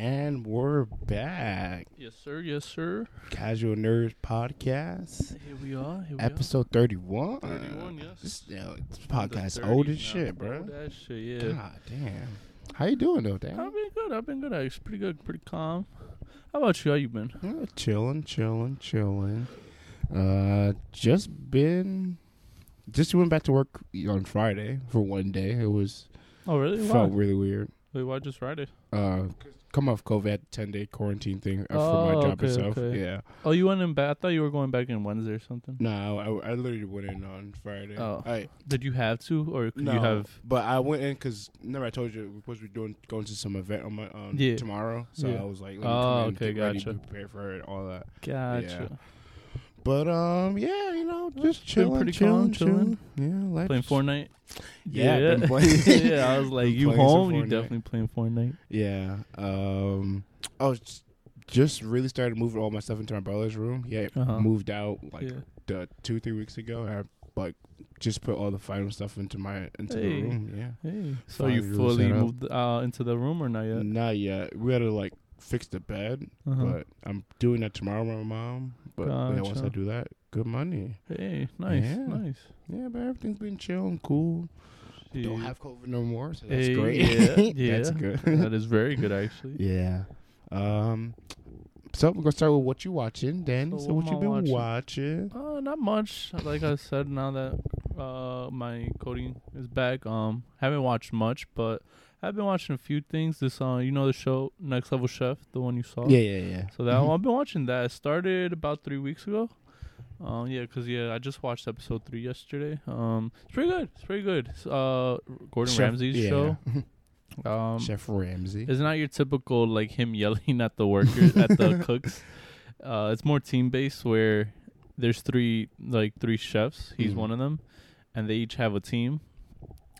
And we're back. Yes, sir. Yes, sir. Casual Nerds Podcast, Here we are. Here we episode 31. are. 31, yes. This, you know, this podcast 30s old as shit, bro. Shit, yeah. God damn. How you doing, though, Dan? I've been good. I've been good. Actually, pretty good. Pretty calm. How about you? How you been? Uh, chilling, chilling, chilling. Uh, just been... Just went back to work on Friday for one day. It was... Oh, really? Felt really weird. Wait, why just Friday? Uh, come off COVID, 10 day quarantine thing uh, for Oh, my job okay, itself. okay. Yeah. Oh, you went in back. I thought you were going back in Wednesday or something. No, I, I literally went in on Friday. Oh. I, Did you have to, or could no, you have? but I went in because remember I told you we're supposed to be doing going to some event on my um, Yeah. tomorrow. So Yeah. I was like, let me Oh, come in, okay, get gotcha. be prepared for it, all that. Gotcha. But um, yeah, you know, just chilling, pretty chilling, chilling. chilling. Yeah, Playing Fortnite. Yeah, been playing- yeah, I was like, you home? You definitely playing Fortnite. Yeah. Um, I was just- really started moving all my stuff into my brother's room. Yeah, Uh-huh. moved out like yeah. the two three weeks ago. I like just put all the final stuff into my into Hey. the room. Yeah. Hey. So Finally you fully moved uh, into the room or not yet? Not yet. We had to like fix the bed, Uh-huh. but I'm doing that tomorrow with my mom. But yeah, once I do that, good money. Hey, nice, Yeah. nice. Yeah, but everything's been chill and cool. Don't have COVID no more, so that's Hey, great. yeah, that's good. that is very good, actually. yeah. Um. So we're gonna start with what you watching, Danny. So So, what what you been watching? watching? Uh, not much. Like I said, now that uh my coding is back, um, haven't watched much, but I've been watching a few things. This uh, you know the show Next Level Chef, the one you saw. Yeah, yeah, yeah. So that Mhm. one, I've been watching that. It started about three weeks ago. Um, yeah, cause yeah, I just watched episode three yesterday. Um, it's pretty good. It's pretty good. It's, uh, Gordon Chef- Ramsay's yeah. show. Um, Chef Ramsay. It's not your typical like him yelling at the workers at the cooks. Uh, it's more team based where there's three like three chefs. He's Mhm. one of them, and they each have a team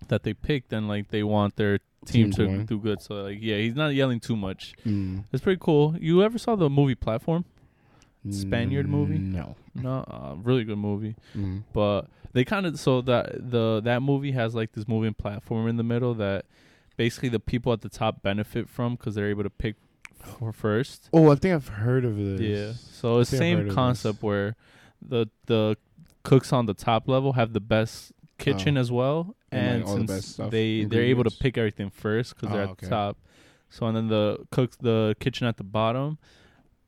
that they picked, and like they want their team Team to do good. So like yeah, he's not yelling too much. Mm. It's pretty cool. You ever saw the movie Platform? Spaniard movie? No. No, uh, really good movie. Mm. But they kind of so that the that movie has like this moving platform in the middle that basically the people at the top benefit from because they're able to pick for first. Oh, I think I've heard of this. Yeah. So it's think I've heard same concept where the the cooks on the top level have the best kitchen Oh. as well, And, like, and, all the since stuff, they they're able to pick everything first because they're Oh, at the top. So and then the cooks the kitchen at the bottom.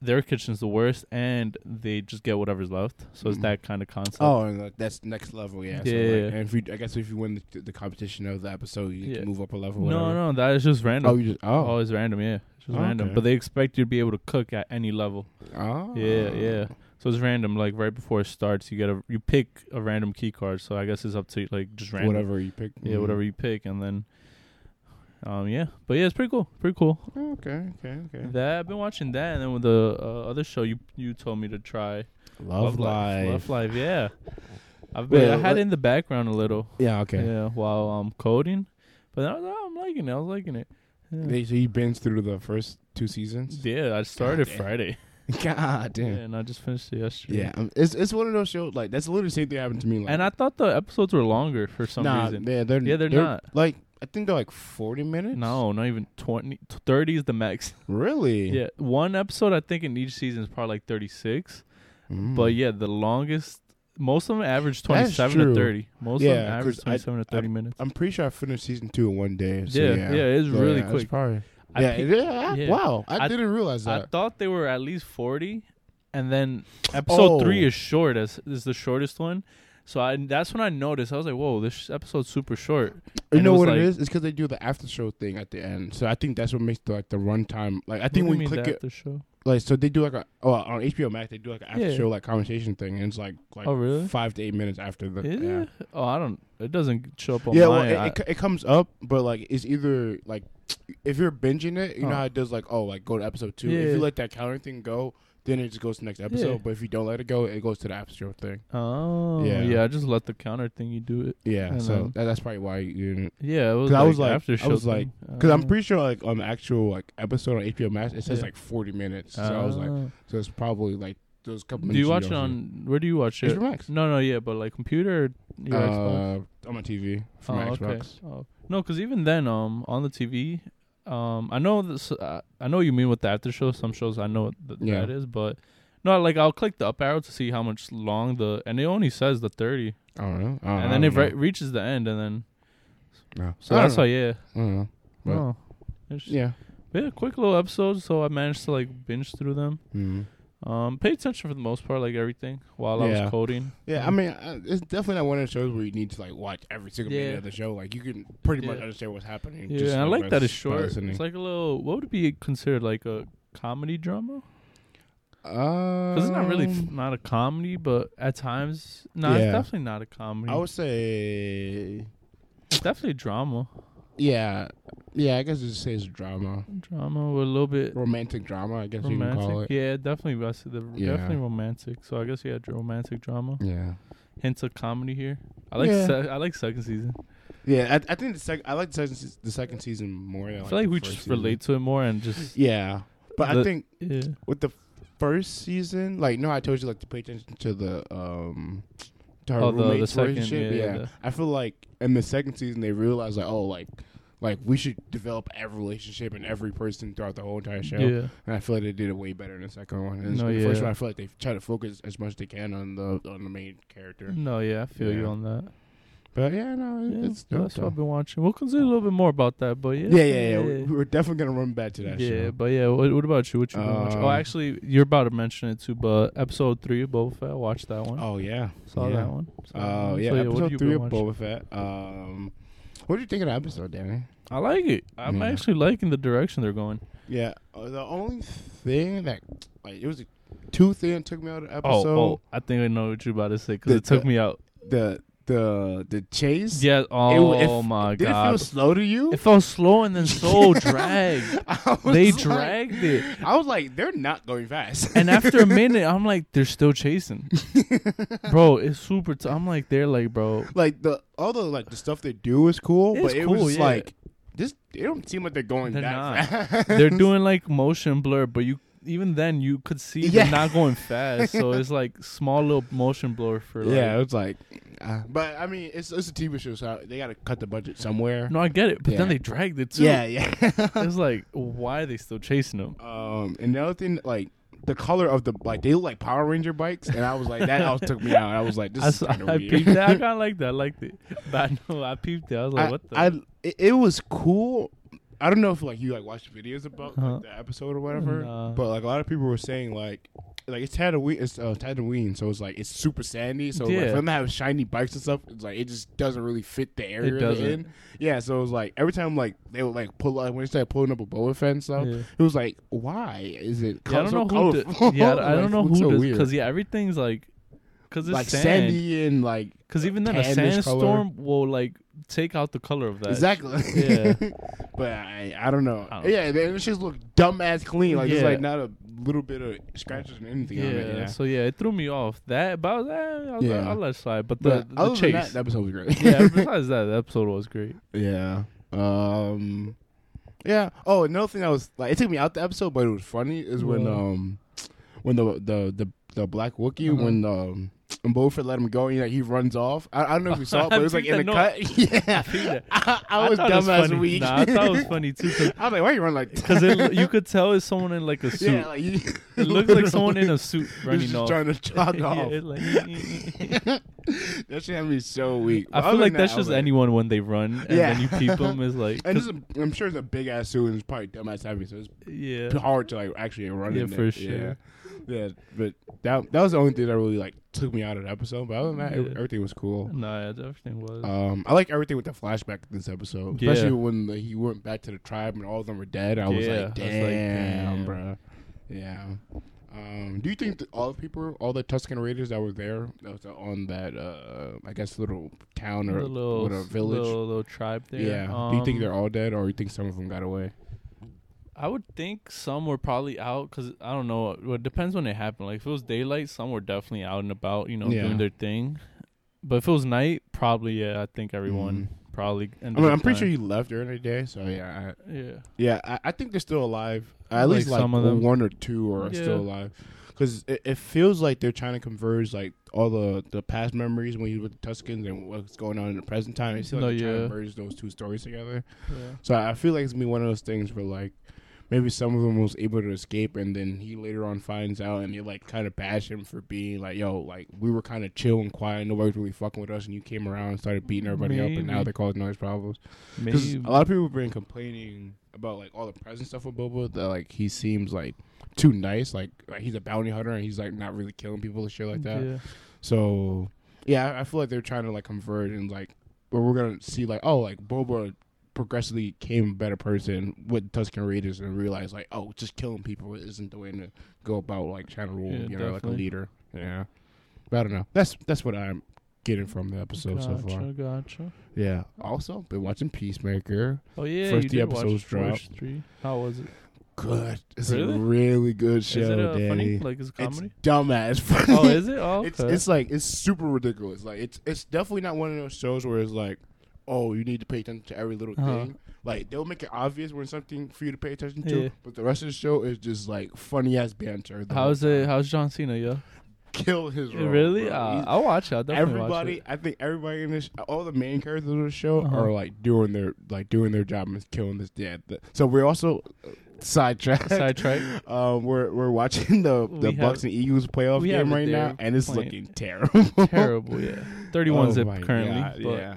Their kitchen's the worst, and they just get whatever's left. So it's Mhm. that kind of concept. Oh, and like, that's next level, yeah. So Yeah. like, and if you, I guess if you win the, the competition of the episode, you Yeah. can move up a level. no, whatever. no, that is just random. Oh, you just oh, Oh, it's random, yeah. It's just Oh, random. okay. But they expect you to be able to cook at any level. oh. Yeah, yeah. So it's random. Like right before it starts, you get a you pick a random key card. So I guess it's up to like just random. Whatever you pick. Yeah, Mm. whatever you pick, and then, um, yeah. But yeah, it's pretty cool. Pretty cool. Oh, okay, okay, okay. That I've been watching that, and then with the uh, other show you you told me to try, Love, life. Love Life. Yeah. I've been, Wait, I had it in the background a little. Yeah, okay. Yeah, while I'm um coding, but I was, oh, I'm liking it. I was liking it. Yeah. They, so you through the first two seasons? Yeah, I started. Friday. God Yeah, damn. and I just finished it yesterday. Yeah, um, it's it's one of those shows like that's literally the same thing happened to me. Like, and I thought the episodes were longer for some nah, reason. Yeah, they're Yeah, they're not. Like I think they're like forty minutes. No, not even 20. 30 is the max. really. Yeah, one episode I think in each season is probably like 36. Mm. But yeah, the longest, most of them average 27 to 30. Most Yeah, of them average 'cause I- 27 to 30 minutes. I'm pretty sure I finished season two in one day. So Yeah, yeah, yeah, it's really yeah, quick. Probably. I yeah, pe- yeah, yeah. Wow, I, I- didn't realize that. I thought they were at least 40, and then episode Oh. three is short. As is the shortest one. So I that's when I noticed. I was like, "Whoa, this episode's super short." you and it know was what like- it is? It's because they do the after show thing at the end. So I think that's what makes the, like the runtime. Like I think What when do you mean click that it, show. Like so they do like a oh on HBO Max they do like an after Yeah. show like conversation thing, and it's like like Oh, really? five to eight minutes after the Is yeah. it? Oh, I don't. It doesn't show up on Yeah, well, mine. I- it, it comes up, but like it's either like if you're binging it, you know Oh. how it does like oh like go to episode two. If Yeah. you let that counter thing go, then it just goes to the next episode. Yeah. But if you don't let it go, it goes to the after show thing. oh, Yeah. yeah. I just let the counter thing. You do it. Yeah, I so that, that's probably why you didn't. Yeah, it was. 'Cause Like I was like- after I show. was like- Because I'm Oh. pretty sure like on the actual like episode on HBO Max, it says Yeah. like 40 minutes. So I was like, Oh. so it's probably like those couple. do minutes you watch it don't on? Where do you watch it? HBO Max? No, no, yeah, but like computer or your Xbox. Uh, on my TV from oh, my okay. Xbox. Oh. No, because even then, um, on the TV, Um, I know this. Uh, I know you mean with the after show. Some shows I know what th- Yeah. that is, but no, like I'll click the up arrow to see how much long the, and it only says the thirty, I don't know. I don't, and then it re- reaches the end, and then no. so that's why know. yeah. I don't know. But- Oh, It's- Yeah. yeah, quick little episodes. So I managed to like binge through them. Mhm. Um, pay attention for the most part, like everything while I Yeah. was coding. Yeah, I mean, uh, it's definitely not one of the shows where you need to like watch every single minute Yeah. of the show. Like you can pretty much Yeah. understand what's happening. Yeah, just, and I like that by- it's by short. listening. It's like a little. What would it be considered like a comedy drama? Because it's not really f- not a comedy, but at times, no, Yeah. it's definitely not a comedy. I would say, it's definitely a drama, yeah, yeah. I guess you say it's drama, drama with a little bit romantic drama. I guess you can call it. Yeah, definitely. I said the Yeah. definitely romantic. So I guess yeah, romantic drama. Yeah, Hints of comedy here. I like Yeah. se- I like second season. yeah. I, I think the second. I like the second, se- the second season more. Than, I feel like the we just season. relate to it more and just Yeah, but I think yeah. with the first season, like no, I told you like to pay attention to the um to her Oh, the- the roommate's second, relationship. yeah, Yeah, the- I feel like in the second season they realized like oh like like we should develop every relationship and every person throughout the whole entire show. Yeah. And I feel like they did it way better in the second one. And No, the first one, I feel like they try to focus as much as they can on the on the main character. No, yeah, I feel you on that. But yeah, no, Yeah, it's that's what I've been watching. We'll consider a little bit more about that, but yeah, Yeah, yeah, yeah. We're, we're definitely gonna run back to that yeah, show. but yeah. What, what about you? What you been watching? Oh, Um, actually, you're about to mention it too. But episode three of Boba Fett, watched that one. Oh yeah, Saw yeah. that one. That Uh, yeah, So, episode three of? Boba Fett. Um, what do you think of the episode, Danny? I like it. I'm actually liking the direction they're going. Yeah, uh, the only thing that like it was two things took me out of the Oh, episode. oh, I think I know what you're about to say because it took the- me out. The the the chase. Yeah. Oh it- my Did it feel slow to you? It felt slow and then so dragged. They like- dragged it. I was like, they're not going fast. And after a minute, I'm like, they're still chasing. bro, it's super. T- I'm like, they're like, bro. like the all the like the stuff they do is cool, It's but it cool, was yeah. like this. It don't seem like they're going They're that not. fast. They're doing like motion blur, but you even then you could see Yeah. they're not going fast. So it's like small little motion blur for like. yeah, it's like, uh, but I mean, it's it's a TV show, so they got to cut the budget somewhere. No, I get it, but then they dragged it too. yeah, yeah. It's like, why are they still chasing them? Um, and the other thing, like the color of the like, they look like Power Ranger bikes, and I was like, that also took me out. I was like, this I, is kind of I weird. peeped it. I kind of like that. I liked it. But no, I peeped it. I was like, I, what the? I, it, it was cool. I don't know if like you like watched videos about Uh-huh. like, the episode or whatever, Nah. but like a lot of people were saying like like it's Tatooine, it's uh, Tatooine, so it's like it's super sandy. So like, Yeah. for them to have shiny bikes and stuff, it's like it just doesn't really fit the area they're doesn't. in. Yeah, so it was like every time like they would like pull like when they started pulling up a Fett and stuff, Yeah. it was like why is it? Yeah, I don't so know who. Did, yeah, I Like, don't know it who so because yeah, everything's like because it's like sand. sandy and like Because even then, a tannish sandstorm will like take out the color of that. Exactly. Yeah. but I, I don't know. I don't- yeah, the just look dumbass clean. Like Yeah. like not a little bit of scratches and anything Yeah, on it. Yeah. So yeah, it threw me off. That, but I was, eh, I was Yeah. like, I'll let it slide. But the, but the, other than that, chase. the episode was great. yeah. Besides that, the episode was great. yeah. Um. Yeah. Oh, another thing that was like it took me out the episode, but it was funny is when um when the the the, the black Wookiee Uh-huh. when um. Boba Fett let him go, and like, he runs off. I, I don't know if you saw it, but it was like in the No. cut. yeah, peeped. I, I was thought it was dumbass funny. weak. Nah, I thought it was funny too I was like, why are you run like because you could tell it's someone in like a suit. Yeah, like you, it looks like someone in a suit running just off. trying to jog Yeah, off. it like- that shit had me so weak. I feel like that's that, just anyone when they run and Yeah. then you peep them is like And this is, I'm sure it's a big ass suit and it's probably dumbass heavy, so it's yeah. hard to like actually run Yeah, in for sure. Yeah. but that that was the only thing that really like took me out of the episode. But other than that, Yeah. everything was cool. No, yeah, everything was. Um, I like everything with the flashback in this episode, Yeah. especially when the, he went back to the tribe and all of them were dead. I was Yeah, I like, was damn, like, damn. bruh. Yeah. Um, do you think that all the people, all the Tusken Raiders that were there, that was on that, uh, I guess, little town or little, what village? little, little tribe there. yeah. do you think Um, they're all dead, or you think some of them got away? I would think some were probably out because I don't know. It depends when it happened. Like if it was daylight, some were definitely out and about, you know, Yeah. doing their thing. But if it was night, probably yeah. I think everyone mm. probably. I mean, I'm pretty sure you left during the day, so yeah, I, Yeah. yeah, I, I think they're still alive. At Like least like some of them. one or two are Yeah. still alive. because it, it feels like they're trying to converge like all the the past memories when you with the Tuskens and what's going on in the present time. It No, like they're yeah. trying to merge those two stories together. So I feel like it's gonna be one of those things where like maybe some of them was able to escape and then he later on finds out and they like kind of bash him for being like yo like we were kind of chill and quiet. Nobody's really fucking with us and you came around and started beating everybody up and now they're causing noise problems. Because Maybe. a lot of people have been complaining about like all the present stuff with Boba that like he seems like too nice. Like, like he's a bounty hunter and he's like not really killing people and shit like that. Yeah. so yeah, I- feel like they're trying to like convert and like but we're gonna see like oh like Boba progressively became a better person with Tusken Raiders and realized like oh just killing people isn't the way to go about like trying to rule Yeah, you know like a leader yeah but I don't know that's that's what I'm getting from the episode so far Gotcha, gotcha. yeah also been watching Peacemaker Oh yeah, First did episodes dropped. Three. How was it? good it's Really? a really good show is it uh, Danny. funny? Like it's comedy? dumbass funny oh, is it? Oh, okay. It's it's like it's super ridiculous. Like it's it's definitely not one of those shows where it's like, oh, you need to pay attention to every little Uh-huh. thing. Like they'll make it obvious when something for you to pay attention to, Yeah. but the rest of the show is just like funny ass banter. how's it? How's John Cena? Yeah. Kill his role. really? Uh, I'll watch it. I'll everybody, watch I think everybody in this, all the main characters of the show Uh-huh. are like doing their like doing their job and killing this dad. So we're also uh, sidetracked. Sidetrack. Um, we're we're watching the the We Bucs have- and Eagles playoff game right now, and it's playing. looking terrible. Terrible. Yeah. Thirty-one Oh zip currently. God, but yeah.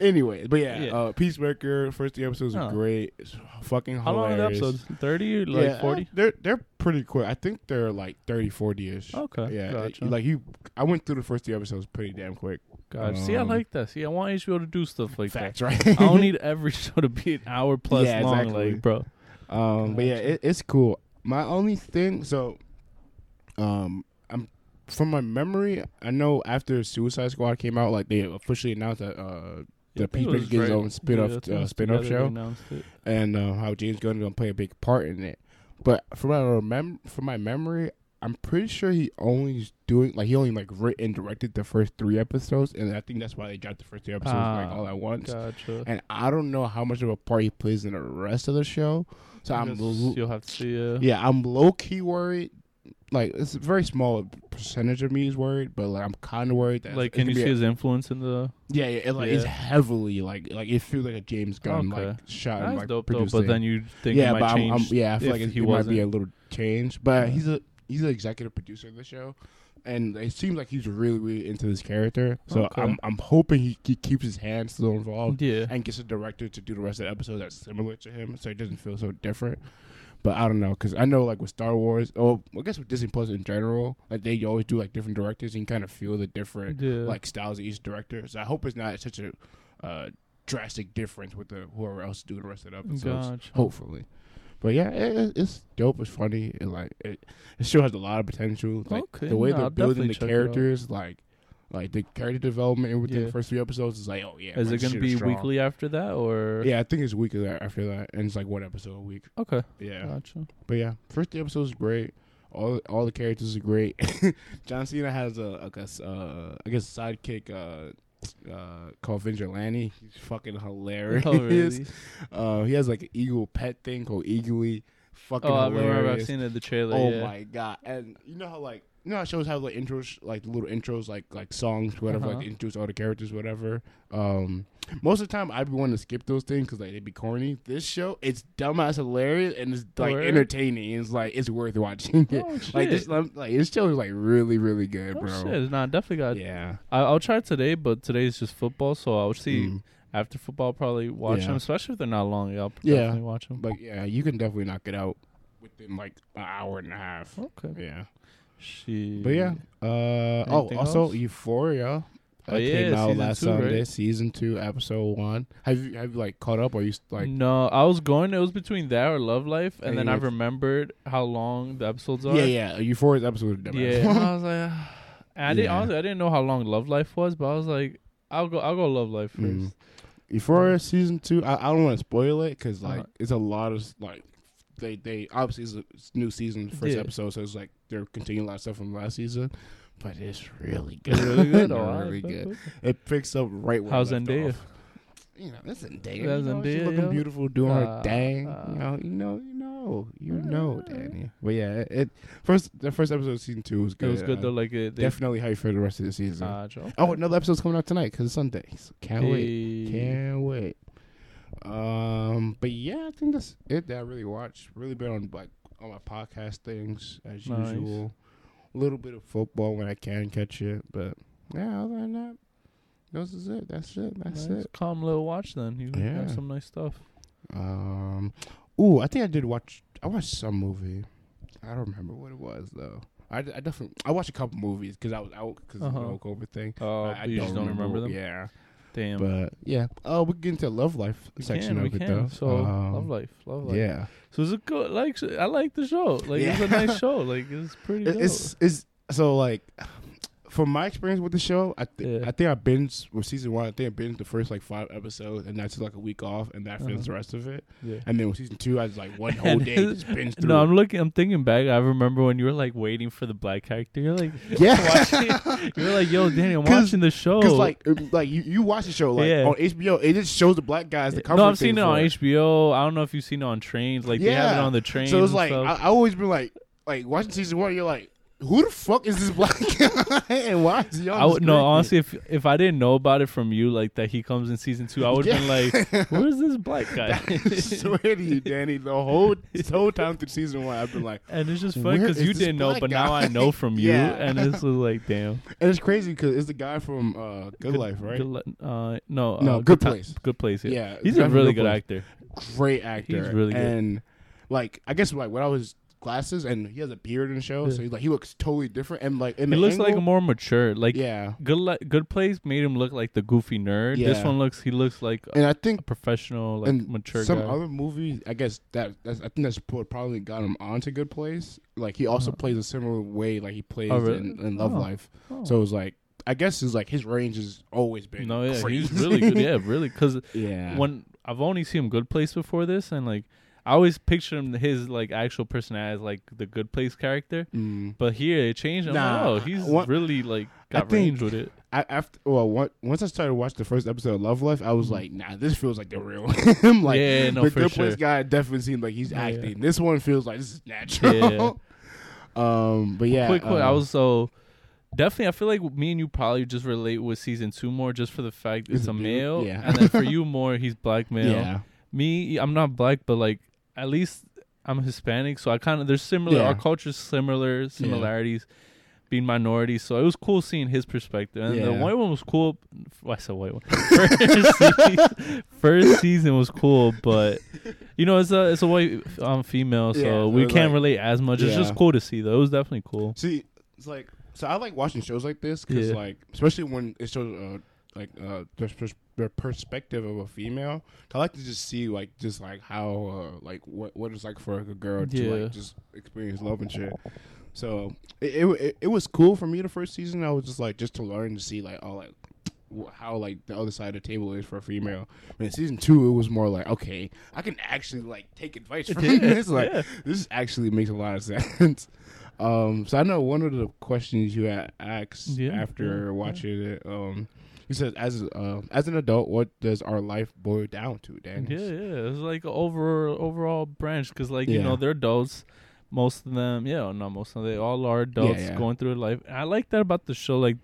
Anyway, but yeah, Yeah. Uh, Peacemaker first three episodes are Huh. great. It's fucking How long hilarious. are the episodes? Thirty? or Like yeah, forty? uh, They're they're pretty quick. I think they're like 30, 40 ish. Okay. Yeah, Gotcha. like you, I went through the first three episodes pretty damn quick. Gotcha. See, I um, like that. See, I want HBO to do stuff like Facts, that. right? I don't need every show to be an hour plus Yeah, long, exactly. like bro. Um, but yeah, it, it's cool. My only thing, so, um, I'm from my memory, I know after Suicide Squad came out, like they officially announced that uh, the I think it Peacemaker was gets his own spin-off, yeah, I think it uh, show. and uh, how James Gunn is gonna play a big part in it. But from my remem- from my memory, I'm pretty sure he only doing like he only like wrote and directed the first three episodes, and I think that's why they dropped the first three episodes like Ah, all at once. Gotcha. And I don't know how much of a part he plays in the rest of the show. So I'm lo- you'll have to see. Uh, yeah, I'm low key worried. Like it's a very small percentage of me is worried, but like I'm kind of worried that Like, can you see a- his influence in the? yeah, yeah, it, like it's heavily like like it feels like a James Gunn Okay. like shot and That's like dope though. But then you think yeah, it might but I'm, I'm, yeah, I feel like it, he it might be a little change. But Yeah. he's a he's an executive producer of the show, and it seems like he's really really into this character. So Okay. I'm I'm hoping he, he keeps his hands still involved yeah. and gets a director to do the rest of the episode that's similar to him, so it doesn't feel so different. But I don't know because I know like with Star Wars, oh, I guess with Disney Plus in general, like they always do like different directors and you kind of feel the different Yeah. like styles of each director. So I hope it's not such a uh, drastic difference with the whoever else do the rest of the episodes. Gotcha. Hopefully, but yeah, it, it- it's dope. It's funny. It like it, it still has a lot of potential. Like Okay, the way no, they're I'll building the check it out. characters, like like the character development within Yeah. the first three episodes is like, oh yeah, Is it going to be weekly after that or? Yeah, I think it's weekly after that, and it's like one episode a week. Okay. Yeah, Gotcha. but yeah, first three episodes is great. All all the characters are great. John Cena has a, I guess uh, I guess sidekick uh, uh, called Vigilante. He's fucking hilarious. Oh really? Uh, he has like an eagle pet thing called Eagly. Fucking Oh, I remember I've seen it in the trailer. Oh yeah. my god! And you know how like you know how shows have like intros, like little intros, like like songs, whatever, Uh-huh. like introduce all the characters, whatever. Um, most of the time I'd be wanting to skip those things because like they'd be corny. This show, it's dumbass hilarious and it's like Word? entertaining. It's like it's worth watching. Oh like this, um, like this show is like really really good, oh, bro. shit. Nah, definitely got. Yeah. I, I'll try today, but today is just football, so I'll see Mm. after football. I'll probably watch Yeah. them, especially if they're not long. Yeah, I'll Yeah. definitely watch them. But yeah, you can definitely knock it out within like an hour and a half. Okay. Yeah. Shit. But yeah. Uh oh, also else? Euphoria. Oh, that yeah, came out last two, Sunday. right? Season two, episode one. Have you have you like caught up? Or you like? no, I was going. It was between that or Love Life, and And then I went- remember how long the episodes are. Yeah, yeah. Euphoria's episode. is Yeah, I was like, I didn't Yeah. honestly, I didn't know how long Love Life was, but I was like, I'll go, I'll go Love Life first. Mm. Euphoria season two. I, I don't want to spoil it because like Uh-huh. it's a lot of like they they obviously it's a it's new season first Yeah. episode, so it's like they're continuing a lot of stuff from last season. But it's really good. Really good. Really good. It picks up right where How's Zendaya? you know, that's Zendaya. That's you know, she's looking beautiful, doing her Uh, thing. uh. you know, you know, you know, you know, Uh. Danny. But yeah, it, it first the first episode of season two was good. It was good Uh, though. Like it, Definitely hyped for the rest of the season. Uh, oh, another episode's coming out tonight because it's Sunday. So can't wait. Can't wait. Um, but yeah, I think that's it that I really watched. Really been on like on my podcast things as Nice. usual. A little bit of football when I can catch it, but yeah, other than that, this is it. That's it. That's Nice. it. Calm little watch then. You Yeah. got some nice stuff. Um, ooh, I think I did watch. I watched some movie. I don't remember what it was though. I, I definitely I watched a couple movies because I was out because Uh-huh. of the whole COVID thing. Oh, I, I just don't remember them. Yeah, Damn. but yeah. Oh, we get into love life we section can, we of it can. though. So Um, love life, love life. Yeah, So it's a good. Like I like the show. Like it's a nice show. Like it's pretty. Dope. it's it's so like from my experience with the show, I th- Yeah. I think I binged with season one. I think I binged the first like five episodes, and that's like a week off, and that finished Uh-huh. the rest of it. yeah. And then with season two, I was like one whole day just binged through. No, I'm looking. I'm thinking back. I remember when you were like waiting for the black character. You're like, yeah, you're like, yo, Danny, I'm watching the show. Because like like you, you watch the show like Yeah. on HBO, it just shows the black guys the cover. no, I've seen it on HBO. I don't know if you've seen it on trains. Like they have it Yeah. on the train. So it's like I. I always been like like watching season one. You're like, who the fuck is this black guy and why is he on? I would no honestly if if I didn't know about it from you like that he comes in season two I would have been like where's this black guy I swear to you, Danny, the whole this whole time through season one, I've been like, and it's just funny Where because is you this didn't know black but now guy? I know from you Yeah. and this just like damn and it's crazy because it's the guy from uh, Good, Life, right? Good, Li- uh, no No, uh, Good Ti- Place. good place yeah, yeah, he's a really Good good Place. actor Great actor. He's really good. And like, I guess like when I was glasses and he has a beard in the show, Yeah. so he's like he looks totally different and like in he looks like a more mature like yeah. good Li- good place made him look like the goofy nerd this one looks he looks like And I think professional like and mature some guy other movies, I guess that that's, I think that's what probably got him onto Good Place. Like he also Uh-huh. plays a similar way like he plays Oh, really? in, in Love Oh. Life. Oh. So it's like I guess it's like his range has always been no yeah crazy. he's really good yeah really because yeah. when I've only seen him Good Place before this, and like I always pictured him his like actual personality as like the Good Place character, Mm. but here it changed. I'm Nah, like, oh, he's really like I got range with it. I, after well, once I started watching the first episode of Love Life, I was Mhm. like, nah, this feels like the real him. like Yeah, no, the Good Place guy definitely seems like he's Yeah, yeah. acting. This one feels like this is natural. um, but yeah, quick, quick. I uh, was so definitely. I feel like me and you probably just relate with season two more, just for the fact it's a a male, yeah. and then for you more, he's black male. yeah. Me, I'm not black, but like at least I'm Hispanic, so I kind of there's similar. Yeah. Our culture's similar, similarities. Being minorities, so it was cool seeing his perspective. And the white one was cool. Well, I said white one. First season, first season was cool, but you know it's a it's a white um female, so Yeah, we can't like- relate as much. It's just cool to see though. It was definitely cool. See, it's like so I like watching shows like this because Yeah. like especially when it shows uh, like uh the, the perspective of a female. I like to just see like just like how uh like what what it's like for a girl to like just experience love and shit. So it, it it was cool for me the first season. I was just like just to learn to see like oh like how like the other side of the table is for a female. But in season two, it was more like okay, I can actually like take advice from Yeah, this. Like yeah. this actually makes a lot of sense. Um, so I know one of the questions you had asked Yeah, after yeah, yeah. watching it. Um, you said as uh, as an adult, what does our life boil down to, Dan? Yeah, yeah. It's like over overall branch because, like, you know, they're adults. Most of them, yeah, not most of them. They all are adults yeah. going through life. I like that about the show. Like,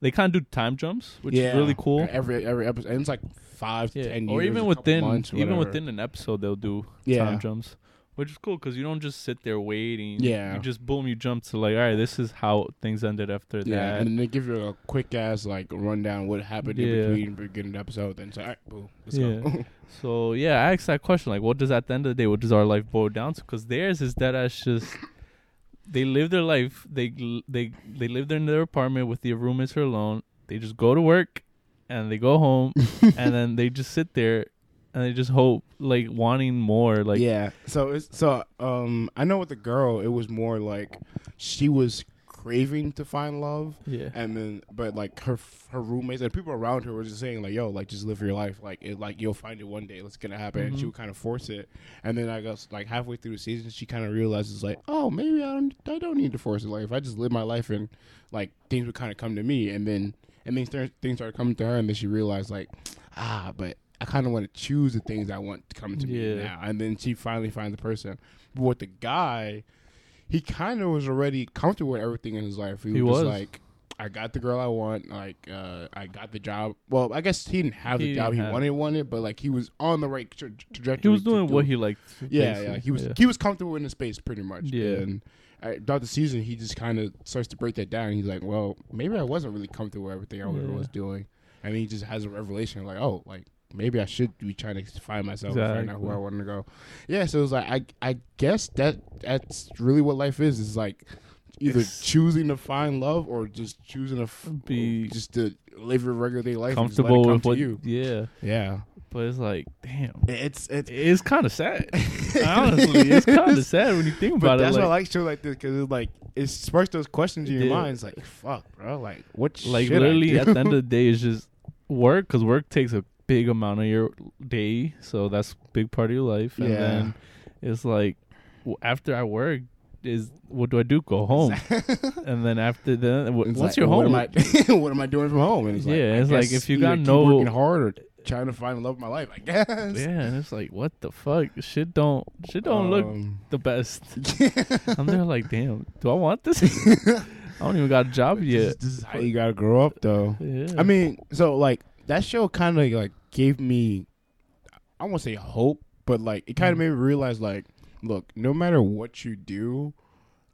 they kind of do time jumps, which Yeah. is really cool. Every every episode, and it's like five, Yeah, ten years, or even within months, even within an episode, they'll do Yeah. time jumps, which is cool because you don't just sit there waiting. Yeah. you just boom, you jump to like, all right, this is how things ended after Yeah, that. and they give you a quick ass like rundown what happened in between beginning the episode. Then say, all right, boom, let's Yeah. go. So yeah, I asked that question like, what does at the end of the day, what does our life boil down to? Because theirs is that as just they live their life. They they they live in their apartment with their roommates alone. They just go to work, and they go home, and then they just sit there, and they just hope like wanting more. Like yeah. So it's so um I know with the girl it was more like she was craving to find love yeah, and then but like her her roommates and people around her were just saying like yo like just live your life like it like you'll find it one day it's gonna happen and she Mhm. would kind of force it and then I guess like halfway through the season she kind of realizes like oh maybe I don't I don't need to force it like if I just live my life and like things would kind of come to me and then and then things started coming to her and then she realized like ah but I kind of want to choose the things I want to come to me Yeah. now. And then she finally finds the person. But with the guy, he kind of was already comfortable with everything in his life. He, He was, was. like, I got the girl I want. Like, uh, I got the job. Well, I guess he didn't have He the job he wanted, wanted, but like he was on the right tra- trajectory. He was doing do what it. he liked. Yeah, yeah. He was Yeah. he was comfortable in the space pretty much. Yeah. And uh, throughout the season, he just kind of starts to break that down. He's like, well, maybe I wasn't really comfortable with everything I Yeah. was doing, and he just has a revelation like, oh, like maybe I should be trying to find myself and find out who I want to go. Yeah. So it was like I I guess that that's really what life is. Is like either It's- choosing to find love or just choosing to f- Be just to live your regular day life. and just let it comfortable come with to what you. Yeah, Yeah. but it's like, damn, It's it's it's kind of sad. Honestly, it's kind of sad when you think But it. that's it. why I Like, like shows like this because it's like it sparks those questions in your Yeah. mind. It's like, fuck, bro. Like, what? like literally, at the end of the day, it's just work because work takes a big amount of your day, so that's a big part of your life. And Yeah. then it's like after I work, is what do I do? Go home, and then after then, w- It's like, what home, am I, what am I doing from home? And it's like, Yeah, I it's like if you got no- working hard or trying to find love of my life, I guess. yeah, and it's like what the fuck? Shit don't shit don't look Um, the best. I'm there like, damn, do I want this? I don't even got a job this, yet. this is how you gotta grow up, though. Yeah. I mean, so like that show kind of like gave me, I won't say hope, but like it kind of Mhm. made me realize like, look, no matter what you do,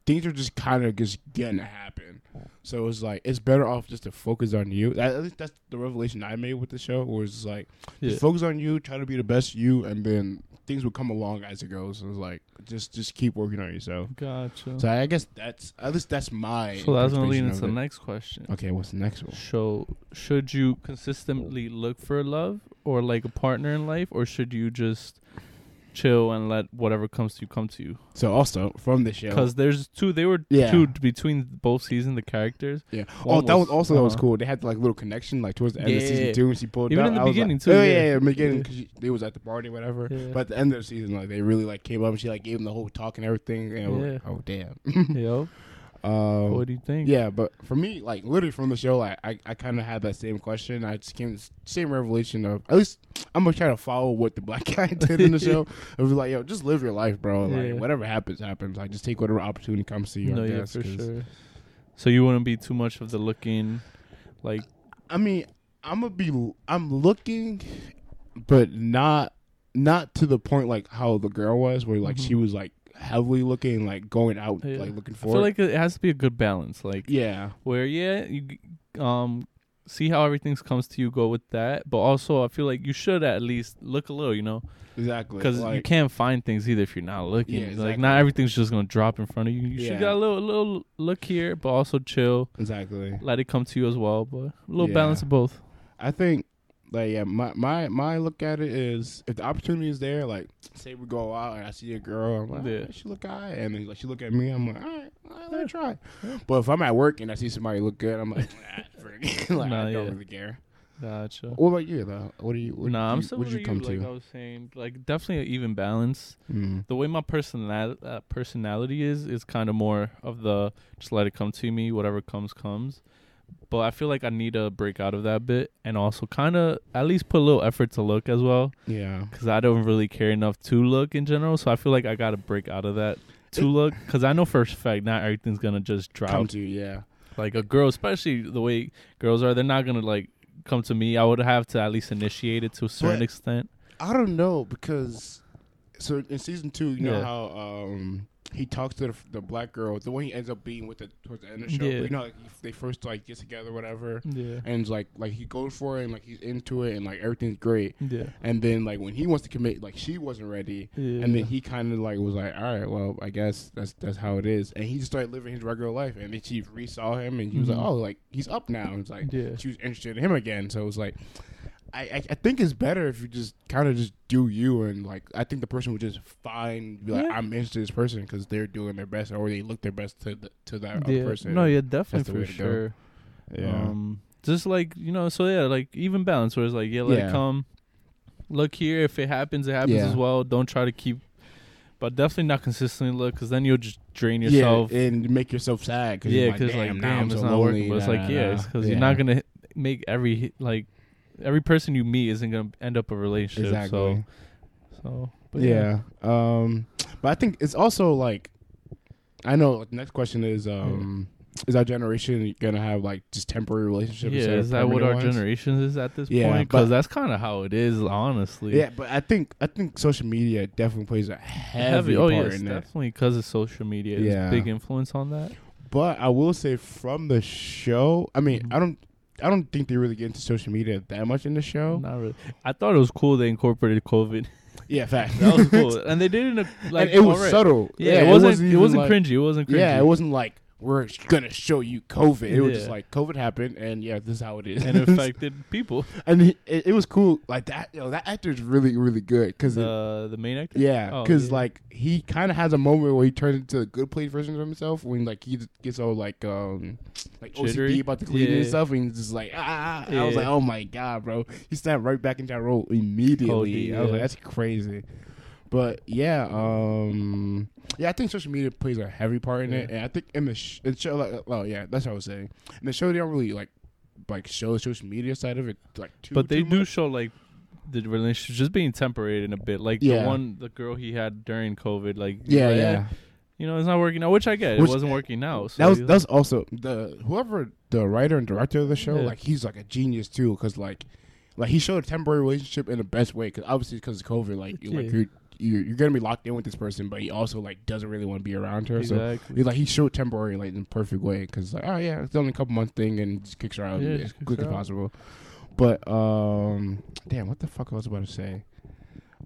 things are just kind of just gonna happen. So it's like it's better off just to focus on you. That, that's the revelation I made with the show. Was it's like yeah. just focus on you, try to be the best you, and then things will come along as it goes. So it's like just just keep working on yourself. Gotcha. So I guess that's at least that's my. So that's gonna lead into the next question. Okay, what's the next one? So should you consistently look for love or like a partner in life, or should you just chill and let whatever comes to you come to you? So also from the show, Because there's two. They were Yeah. two between both seasons. The characters. Yeah. One oh, that was was- also that was uh-huh. cool. They had like little connection like towards the end of Yeah. season two when she pulled Even out. in the I beginning, like, too, Oh yeah. yeah, yeah, in the beginning Yeah. because they was at the party, whatever. Yeah. But at the end of the season, like they really like came up and she like gave him the whole talk and everything. And was like, Yeah. oh damn. Yo, um, what do you think? yeah, but for me, like literally from the show, like I, I kind of had that same question. I just came to same revelation of at least I'm gonna try to follow what the black guy did in the show. It was like, yo, just live your life, bro. Like Yeah. whatever happens, happens. Like just take whatever opportunity comes to you. no, I yeah, guess, for sure. So you wouldn't be too much of the looking, like I mean, I'm gonna be. I'm looking, but not not to the point like how the girl was, where like Mhm. she was like heavily looking, like going out, Yeah. like looking for. I feel it. like it has to be a good balance. Like yeah, where yeah you um see how everything comes to you go with that but also i feel like you should at least look a little you know exactly. because you can't find things either if you're not looking Yeah, like not everything's just gonna drop in front of you you Yeah. should got a little little look here but also chill exactly. let it come to you as well but a little Yeah. balance of both I think. Like yeah, my my my look at it is if the opportunity is there, like say we go out and I see a girl, I'm like, Yeah. "Oh, she look alright, and then like she look at me, I'm like, all right, all right let me try. But if I'm at work and I see somebody look good, I'm like, nah, forget it. like Nah, I don't yeah. really care. gotcha What about you though? What do you? What nah did i'm you, still what with did you, you come like to? i was saying like definitely an even balance Mm. the way my personal uh, personality is is kind of more of the just let it come to me whatever comes comes but i feel like i need to break out of that bit and also kind of at least put a little effort to look as well. Yeah. because i don't really care enough to look in general so i feel like i gotta break out of that to It- look because i know for a fact not everything's gonna just drop. Come to yeah. like a girl especially the way girls are they're not gonna like come to me. I would have to at least initiate it to a certain But- extent. I don't know because so in season two, you know how um he talks to the, the black girl, the one he ends up being with the towards the end of the show. Yeah. But you know, like, they first like get together, whatever, yeah and it's like like he goes for it and like he's into it and like everything's great. yeah And then like when he wants to commit, like she wasn't ready. yeah And then he kind of like was like, all right, well, I guess that's that's how it is. And he just started living his regular life. And then she re-saw him, and he was Mhm. like, oh, like he's up now. And it's like yeah she was interested in him again. So it was like, I, I, I think it's better if you just kind of just do you and like I think the person would just find be like Yeah. I'm interested in this person because they're doing their best or they look their best to the, to that yeah. other person. No, yeah, definitely for way to go. sure. yeah, Um, just like you know, so yeah, like even balance. Where it's like, yeah, let Yeah. it come. Look here. If it happens, it happens as well. Don't try to keep, but definitely not consistently look, because then you'll just drain yourself. yeah, and make yourself sad. Cause Yeah, because damn, like, damn, it's so not working. But it's like, nah, yeah, nah. because Yeah. you're not gonna make every like every person you meet isn't gonna end up a relationship. exactly. So, so but yeah. Um, but I think it's also like, I know. Like, next question is, um, is our generation gonna have like just temporary relationships? Yeah, is that what our ones? generation is at this Yeah, point? Because that's kind of how it is, honestly. Yeah, but I think I think social media definitely plays a heavy, Heavy. Oh part yes, in it. definitely because of social media. Yeah. big influence on that. But I will say from the show, I mean, Mhm. I don't, I don't think they really get into social media that much in the show. Not really. I thought it was cool they incorporated COVID. Yeah, fact. That was cool, and they did it in a, like and it was alright. subtle. Yeah, it wasn't. It even wasn't, like- cringy. It wasn't cringy. Yeah, it wasn't like we're gonna show you COVID. It was just like COVID happened, and yeah, this is how it is. and it affected people. and it, it, it was cool. Like that, yo, that actor's really, really good because The the main actor. yeah, Oh, because yeah. like he kind of has a moment where he turns into a good place version of himself when like he gets all like um like? OCD about the cleaning and stuff, and he's just like ah. I was like, oh my god, bro, he stepped right back into that role immediately. Cody, I was like, that's crazy. But yeah, um, yeah, I think social media plays a heavy part in it, and I think in the, sh- in show, like, well, yeah, that's what I was saying. In the show, they don't really like like show the social media side of it like too. but they too do much. show like the relationship just being temporary in a bit. Like Yeah. the one, the girl he had during COVID. Like Yeah, like, yeah. You know, it's not working out, which I get. Which- it wasn't working out. So that was he's that was also the whoever the writer and director of the show. Yeah. Like he's like a genius too, because like like he showed a temporary relationship in the best way. Because obviously because of COVID, like you're, like Yeah. you're, you're you're gonna be locked in with this person, but he also like doesn't really want to be around her. So exactly. he like he showed temporary like in the perfect way because like oh yeah it's only a couple months thing and just kicks her out Yeah, as quick as possible. But um, damn, what the fuck I was about to say?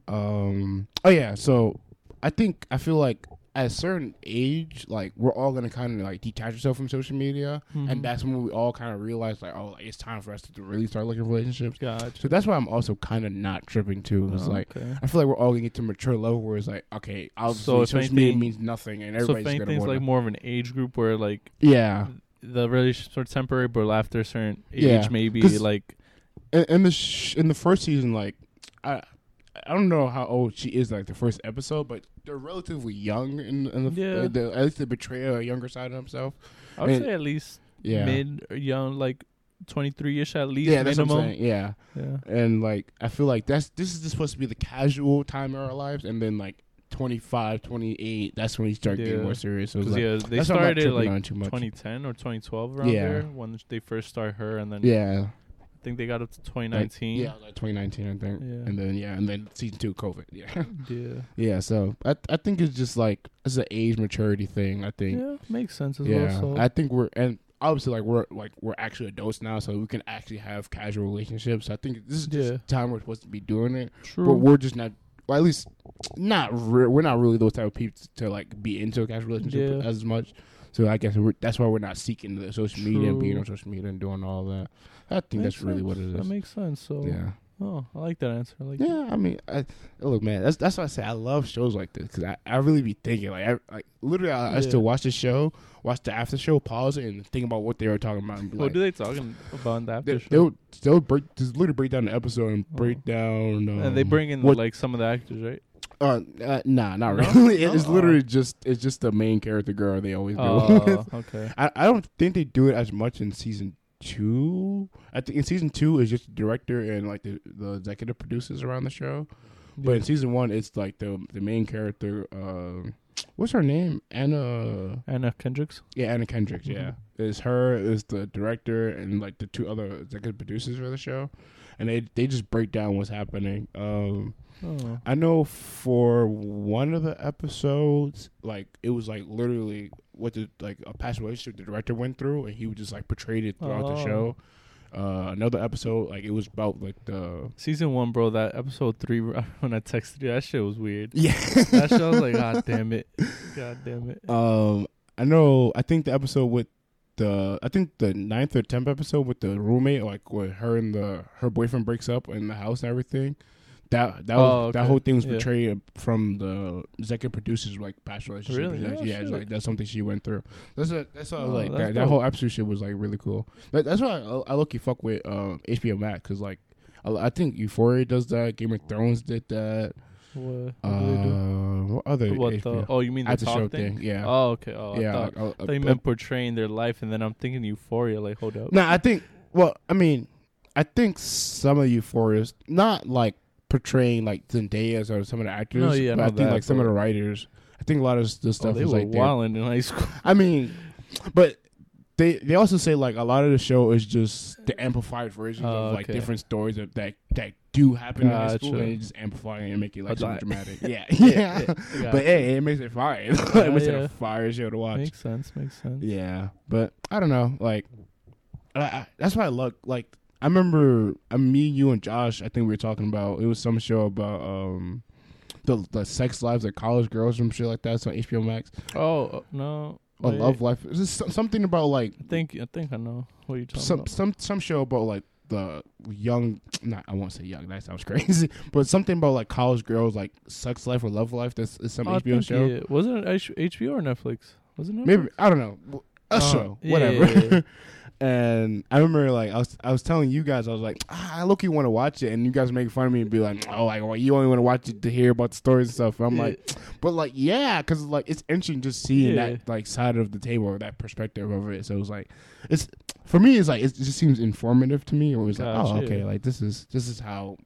Um, oh yeah, so I think I feel like at a certain age, like we're all gonna kind of like detach ourselves from social media, Mhm. and that's when we all kind of realize like, oh, like, it's time for us to really start looking for relationships. Gotcha. So that's why I'm also kind of not tripping too. It's Oh, like okay. I feel like we're all gonna get to mature level where it's like, okay, obviously So if social media means nothing, and So if everybody's gonna anything's like more of an age group where like yeah. the relationships are temporary, but after a certain age, Yeah, maybe like In, in the sh- in the first season, like I. I don't know how old she is, like the first episode, but they're relatively young in, in the, Yeah. uh, the at least they betray a younger side of himself. I would And- say at least Yeah, mid or young, like twenty three ish at least yeah, that's minimum. what I'm saying. Yeah, Yeah. and like I feel like that's this is just supposed to be the casual time in our lives, and then like 25, 28, that's when you start getting more serious. So like, yeah, they started like on too much. 2010 or 2012 around Yeah. there when they first start her, and then yeah, think they got up to like, 2019. yeah, like 2019, I think, Yeah. and then yeah, and then season two, COVID. Yeah, yeah, yeah. So I I think it's just like it's an age maturity thing. I think. yeah, makes sense as Yeah, well. So I think we're and obviously like we're like we're actually adults now, so we can actually have casual relationships. I think this is just Yeah. time we're supposed to be doing it, true. but we're just not. Well, at least not. Re- we're not really those type of people to like be into a casual relationship Yeah. as much. So I guess we're, that's why we're not seeking the social media and being on social media and doing all that. I think that's really what it is. That makes sense. So Yeah. oh, I like that answer. I like that. Yeah, I mean, I, look, man, that's that's why I say I love shows like this because I, I really be thinking like I like literally I, I still watch the show, watch the after show, pause it, and think about what they were talking about. What like, do they talking about in the after they, show? they'll they'll break just literally break down the episode and Oh. break down. Um, and they bring in what like some of the actors, right? Uh, uh, nah, not No? really. It's No? literally just it's just the main character girl they always do. Oh, okay. I I don't think they do it as much in season two. I think in season two is just the director and like the the executive producers around the show. But in season one, it's like the the main character. Um, what's her name? Anna. Anna Kendricks. Yeah, Anna Kendricks. Yeah, is her. Is the director and like the two other executive producers for the show, and they they just break down what's happening. Um, Oh, I know for one of the episodes, like it was like literally what the like a past relationship the director went through, and he would just like portrayed it throughout the Oh. show. Uh, another episode, like it was about like the season one, bro. That episode three when I texted you, that shit was weird. yeah. That shit I was like, God damn it, God damn it. Um, I know. I think the episode with the, I think the ninth or tenth episode with the roommate, like where her and the her boyfriend breaks up in the house and everything. That that was Oh, that whole thing was Yeah. portrayed from the executive producers like past relationship. Really? Yeah, Oh, yeah, it's like that's something she went through. That's a, that's was Oh, like that's that, that whole episode shit was like really cool. That, that's why I, I look you fuck with um, HBO Max because like I, I think Euphoria does that. Game of Thrones did that. What, what Uh, what other What the? Oh, you mean the talk show thing? thing? Yeah. Oh, okay. Oh, yeah. I thought, I thought you meant portraying their life, and then I'm thinking Euphoria. Like, hold up. No, I think. Well, I mean, I think some of Euphoria's not like portraying like Zendaya's or some of the actors, No, yeah, I but I think that, like some of the writers. I think a lot of the Oh, stuff they is were like wilding in high school. I mean, but they they also say like a lot of the show is just the amplified version Oh, of like okay. different stories that that, that do happen in high school, and they just amplify it and make it like Oh, that- dramatic. Yeah, Yeah, yeah. yeah, But hey, it makes it fire. it makes it yeah. a fire show to watch. Makes sense. Makes sense. Yeah, but I don't know. Like, I, I, that's why I look like. I remember uh, me, you, and Josh. I think we were talking about it was some show about um the the sex lives of college girls and shit like that. It's on HBO Max. Oh uh, no. A Wait, love life. Just something about like I think I think I know what you're talking some about. some some show about like the young. Not I won't say young. That sounds crazy. But something about like college girls like sex life or love life. That's is some Oh, HBO show. yeah. Wasn't it HBO or Netflix? Wasn't it? Maybe I don't know. A Uh, show, yeah, whatever. yeah. and I remember like I was I was telling you guys I was like ah, I look you want to watch it, and you guys make fun of me and be like oh like well, you only want to watch it to hear about the stories and stuff. And I'm Yeah. like, but like yeah, because like it's interesting just seeing Yeah. that like side of the table or that perspective of it. So it was like it's for me it's like it just seems informative to me. Or it was like oh okay like this is this is how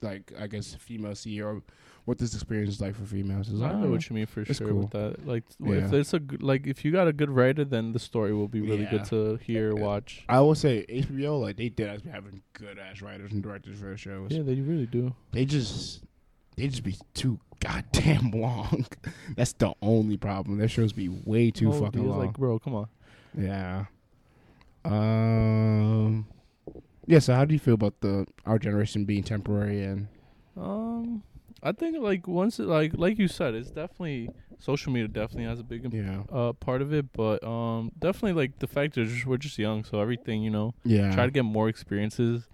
like I guess female or what this experience is like for females. It's I like, know oh, what you mean for sure cool. with that. Like, Yeah. if it's a like, if you got a good writer, then the story will be really Yeah. good to hear, watch. I will say HBO like they did as having good ass writers and directors for their shows. Yeah, they really do. they just they just be too goddamn long. That's the only problem. Their shows be way too Oh, fucking dude, long. Like, bro, come on. yeah. Um. Yeah. So, how do you feel about the our generation being temporary and Um, I think like once it like like you said, it's definitely social media definitely has a big yeah, uh part of it, but um definitely like the fact is we're just young, so everything you know, yeah, try to get more experiences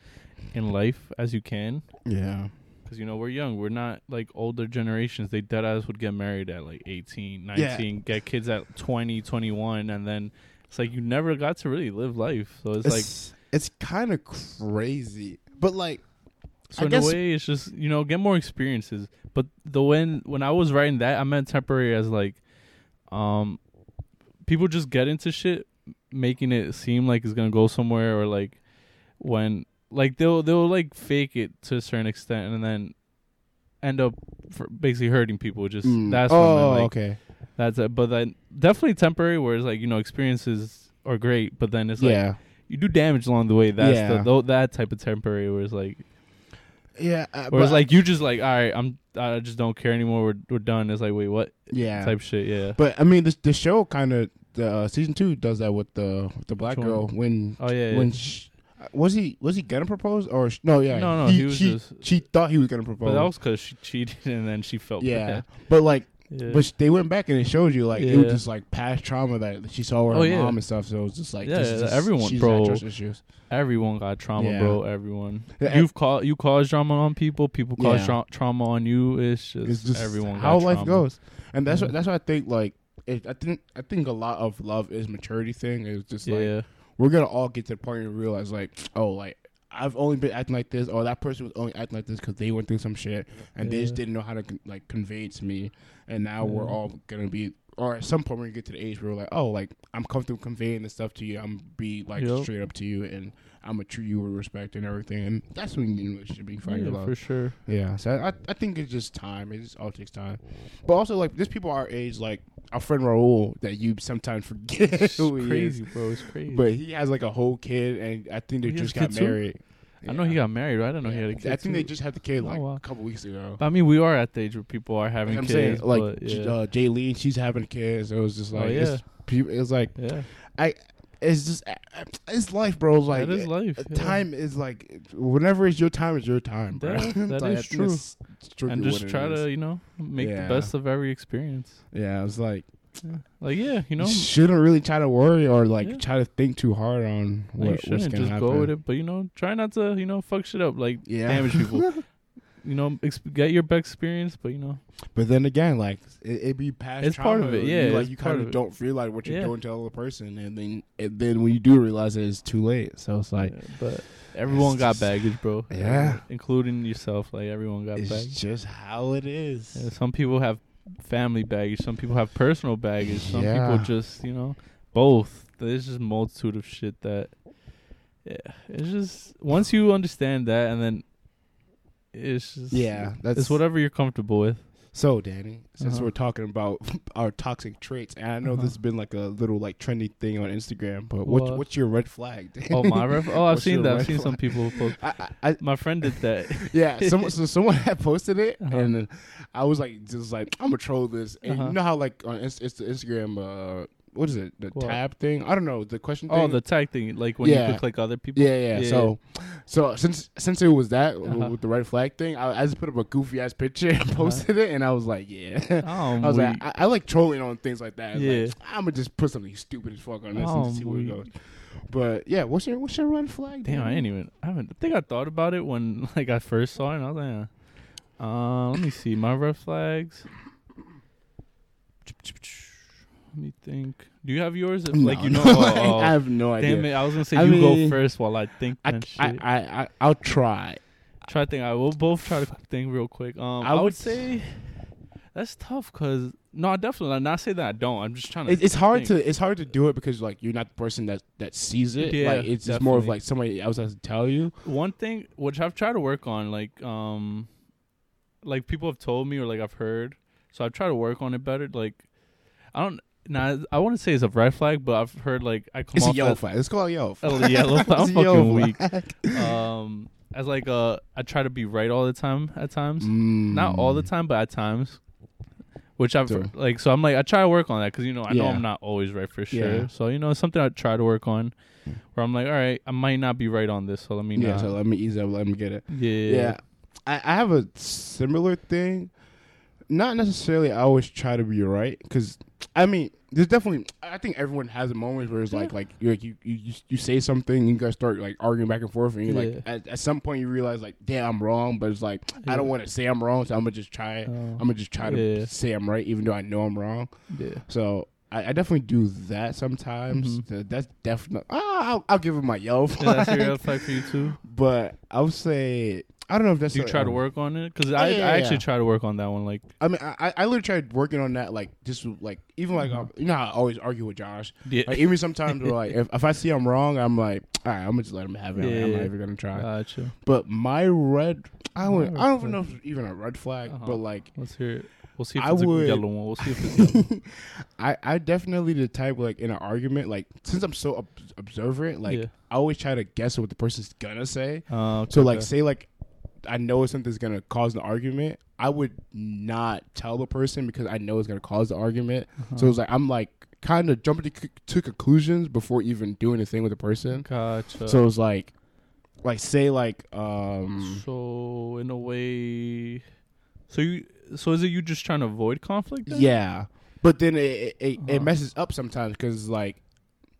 in life as you can. yeah, Because, you know, we're young. We're not like older generations. They dead ass would get married at like 18, 19, get kids at 20, 21. And then it's like you never got to really live life. So it's, like, It's it's kind of crazy, but like so I in guess- a way, it's just, you know, get more experiences. But the when, when I was writing that, I meant temporary as like, um, people just get into shit, making it seem like it's going to go somewhere or like when, like they'll, they'll like fake it to a certain extent and then end up for basically hurting people. Just mm, that's what I meant, oh like, okay, That's it. But then definitely temporary, whereas like you know experiences are great, but then it's like yeah, you do damage along the way. That's Yeah. the that type of temporary. Where it's like, yeah, uh, whereas but- like you just like all right, I'm I just don't care anymore. We're we're done. It's like wait what yeah, type shit? Yeah. But I mean, the the show kind of the uh, season two does that with the with the black Which girl one? when Oh yeah. when yeah. sh was he was he gonna propose or sh- no yeah No, no, he was she, just- she thought he was gonna propose but that was because she cheated and then she felt yeah bad. but like Yeah. but they went back and it showed you like it was just like past trauma that she saw with oh, her Oh, yeah. mom and stuff so it was just like Yeah, this is just, everyone, bro. issues Everyone got trauma, Yeah. bro. Everyone. Yeah, You've caused you cause trauma on people. People cause Yeah. tra- trauma on you. It's just, it's just everyone. how life goes and that's Yeah. what that's what I think like it, I think I think a lot of love is maturity thing it's just like Yeah. we're gonna all get to the point and realize like oh like I've only been acting like this or that person was only acting like this because they went through some shit and they just didn't know how to like convey it to me. And now we're all gonna be or at some point we're gonna get to the age where we're like oh like I'm comfortable conveying this stuff to you. I'm be like Yup. straight up to you. And I'm gonna treat you with respect and everything and that's when you should be fighting yeah, love for sure. yeah, so I I think it's just time. It just all takes time. But also like there's people our age, like our friend Raul, that you sometimes forget It's crazy, is. bro. It's crazy. But he has like a whole kid, and I think they He just got kids too? married. I know he got married, right? I know he had a kid. I think they just had the kid Oh, like wow. a couple weeks ago. I mean, we are at the age where people are having I'm kids. saying like yeah. uh, Jay Lee, she's having kids. So it was just Oh, like yeah. it's, it's like yeah, it's just it's life, bro. It's like that is life. yeah. Time is like whenever it's your time, it's your time, bro. Yeah, that Like, is true. and just try to, you know, make Yeah. the best of every experience. Yeah, it's like Like, yeah, you know, you shouldn't really try to worry or like Yeah. try to think too hard on what, you shouldn't gonna just happen. go with it. But you know, try not to, you know, fuck shit up. Like, Yeah, damage people. you know, ex- get your best experience, but you know, but then again, like it, it be past. It's part of it, You, yeah, like you kind of don't realize what you're Yeah. doing to the other person, and then and then when you do realize it, it's too late. So it's like yeah, but everyone got just- baggage, bro. Yeah. including yourself. Like everyone got it's baggage. just how it is. Yeah, some people have family baggage. Some people have personal baggage. Some people just, you know, both. There's just multitude of shit that yeah, it's just once you understand that, and then it's just Yeah, that's it's whatever you're comfortable with. So, Danny, since Uh-huh. we're talking about our toxic traits, and I know Uh-huh. this has been like a little like trendy thing on Instagram, but what, What? what's your red flag? Danny? Oh my ref- Oh, I've What's seen that. I've red seen some people post. I, I, My friend did that. yeah, someone, so someone had posted it, Uh-huh. and I was like, just like, I'm gonna troll this. And Uh-huh. you know how like on Inst- it's the Instagram, uh, what is it, the What? tab thing? I don't know, the question thing. Oh, the tag thing, like when you could click other people. yeah, yeah, Yeah. So, so since since it was that Uh-huh. with the red flag thing, I, I just put up a goofy ass picture and posted it, and I was like, yeah. Oh, I was like, I, I like trolling on things like that. Yeah. Like, I'm gonna just put something stupid as fuck on this Oh, and see where it goes. But yeah, what's your what's your red flag? Damn, I Danny? ain't even. I haven't. I think I thought about it when like I first saw it, and I was like, uh, uh, let me see my red flags. Let me think. Do you have yours? If, like you know, no, oh, I have no idea. damn it! I was gonna say I you mean, go first while I think. I, and I, shit. I, I, I'll try. try to think. I will both try to think real quick. Um, I I, would would say that's tough because no, I definitely I'm not say that I don't. I'm just trying to. It, it's hard to it's hard to do it because like you're not the person that that sees it. Yeah, like it's just more of like somebody else has to tell you. one thing which I've tried to work on, like um, like people have told me or like I've heard, so I've tried to work on it better. Like I don't. Now I wouldn't say it's a red flag, but I've heard like I come It's a off yellow as- flag. Let's call it yellow. a flag. yellow flag. I'm a fucking weak. um as like uh I try to be right all the time at times. Mm. Not all the time, but at times. Which I've So- like, so I'm like, I try to work on that because you know I know I'm not always right for sure. Yeah. So you know, it's something I try to work on. Where I'm like, all right, I might not be right on this, so let me Yeah, not. so let me ease up. Let me get it. yeah, Yeah, I, I have a similar thing. Not necessarily. I always try to be right because I mean, there's definitely. I think everyone has a moment where it's like, like you're like you you you say something, you guys start like arguing back and forth, and you're like, at, at some point you realize like, damn, I'm wrong, but it's like I don't want to say I'm wrong, so I'm gonna just try. Oh. I'm gonna just try to say I'm right, even though I know I'm wrong. yeah. So. I, I definitely do that sometimes. Mhm. That's definitely. Ah, I'll, I'll give it my yellow Yeah, flag. that's your red flag for you too. but I would say I don't know if that's. Do you try to um, work on it? Because I, yeah, yeah, I actually yeah. try to work on that one. Like, I mean, I I literally tried working on that, like just like even like Mhm. um, you know I always argue with Josh. yeah, Like even sometimes like if, if I see I'm wrong, I'm like, all right, I'm gonna just let him have it. Like, I'm not even gonna try. gotcha. but my red, I red I don't even know if it's even a red flag, Uh-huh. but like Let's hear it. We'll see if I it's would- a yellow one. We'll see if it's yellow. I I definitely the type like in an argument like since I'm so ob- observant, like yeah. I always try to guess what the person's gonna say. Uh, So like okay. say like I know something's gonna cause an argument, I would not tell the person because I know it's gonna cause the argument. Uh-huh. So it's like I'm like kind of jumping to, c- to conclusions before even doing anything with the person. gotcha. So it's like, like say like um So in a way, so you so is it you just trying to avoid conflict? then? yeah, but then it it, Uh-huh. it messes up sometimes because like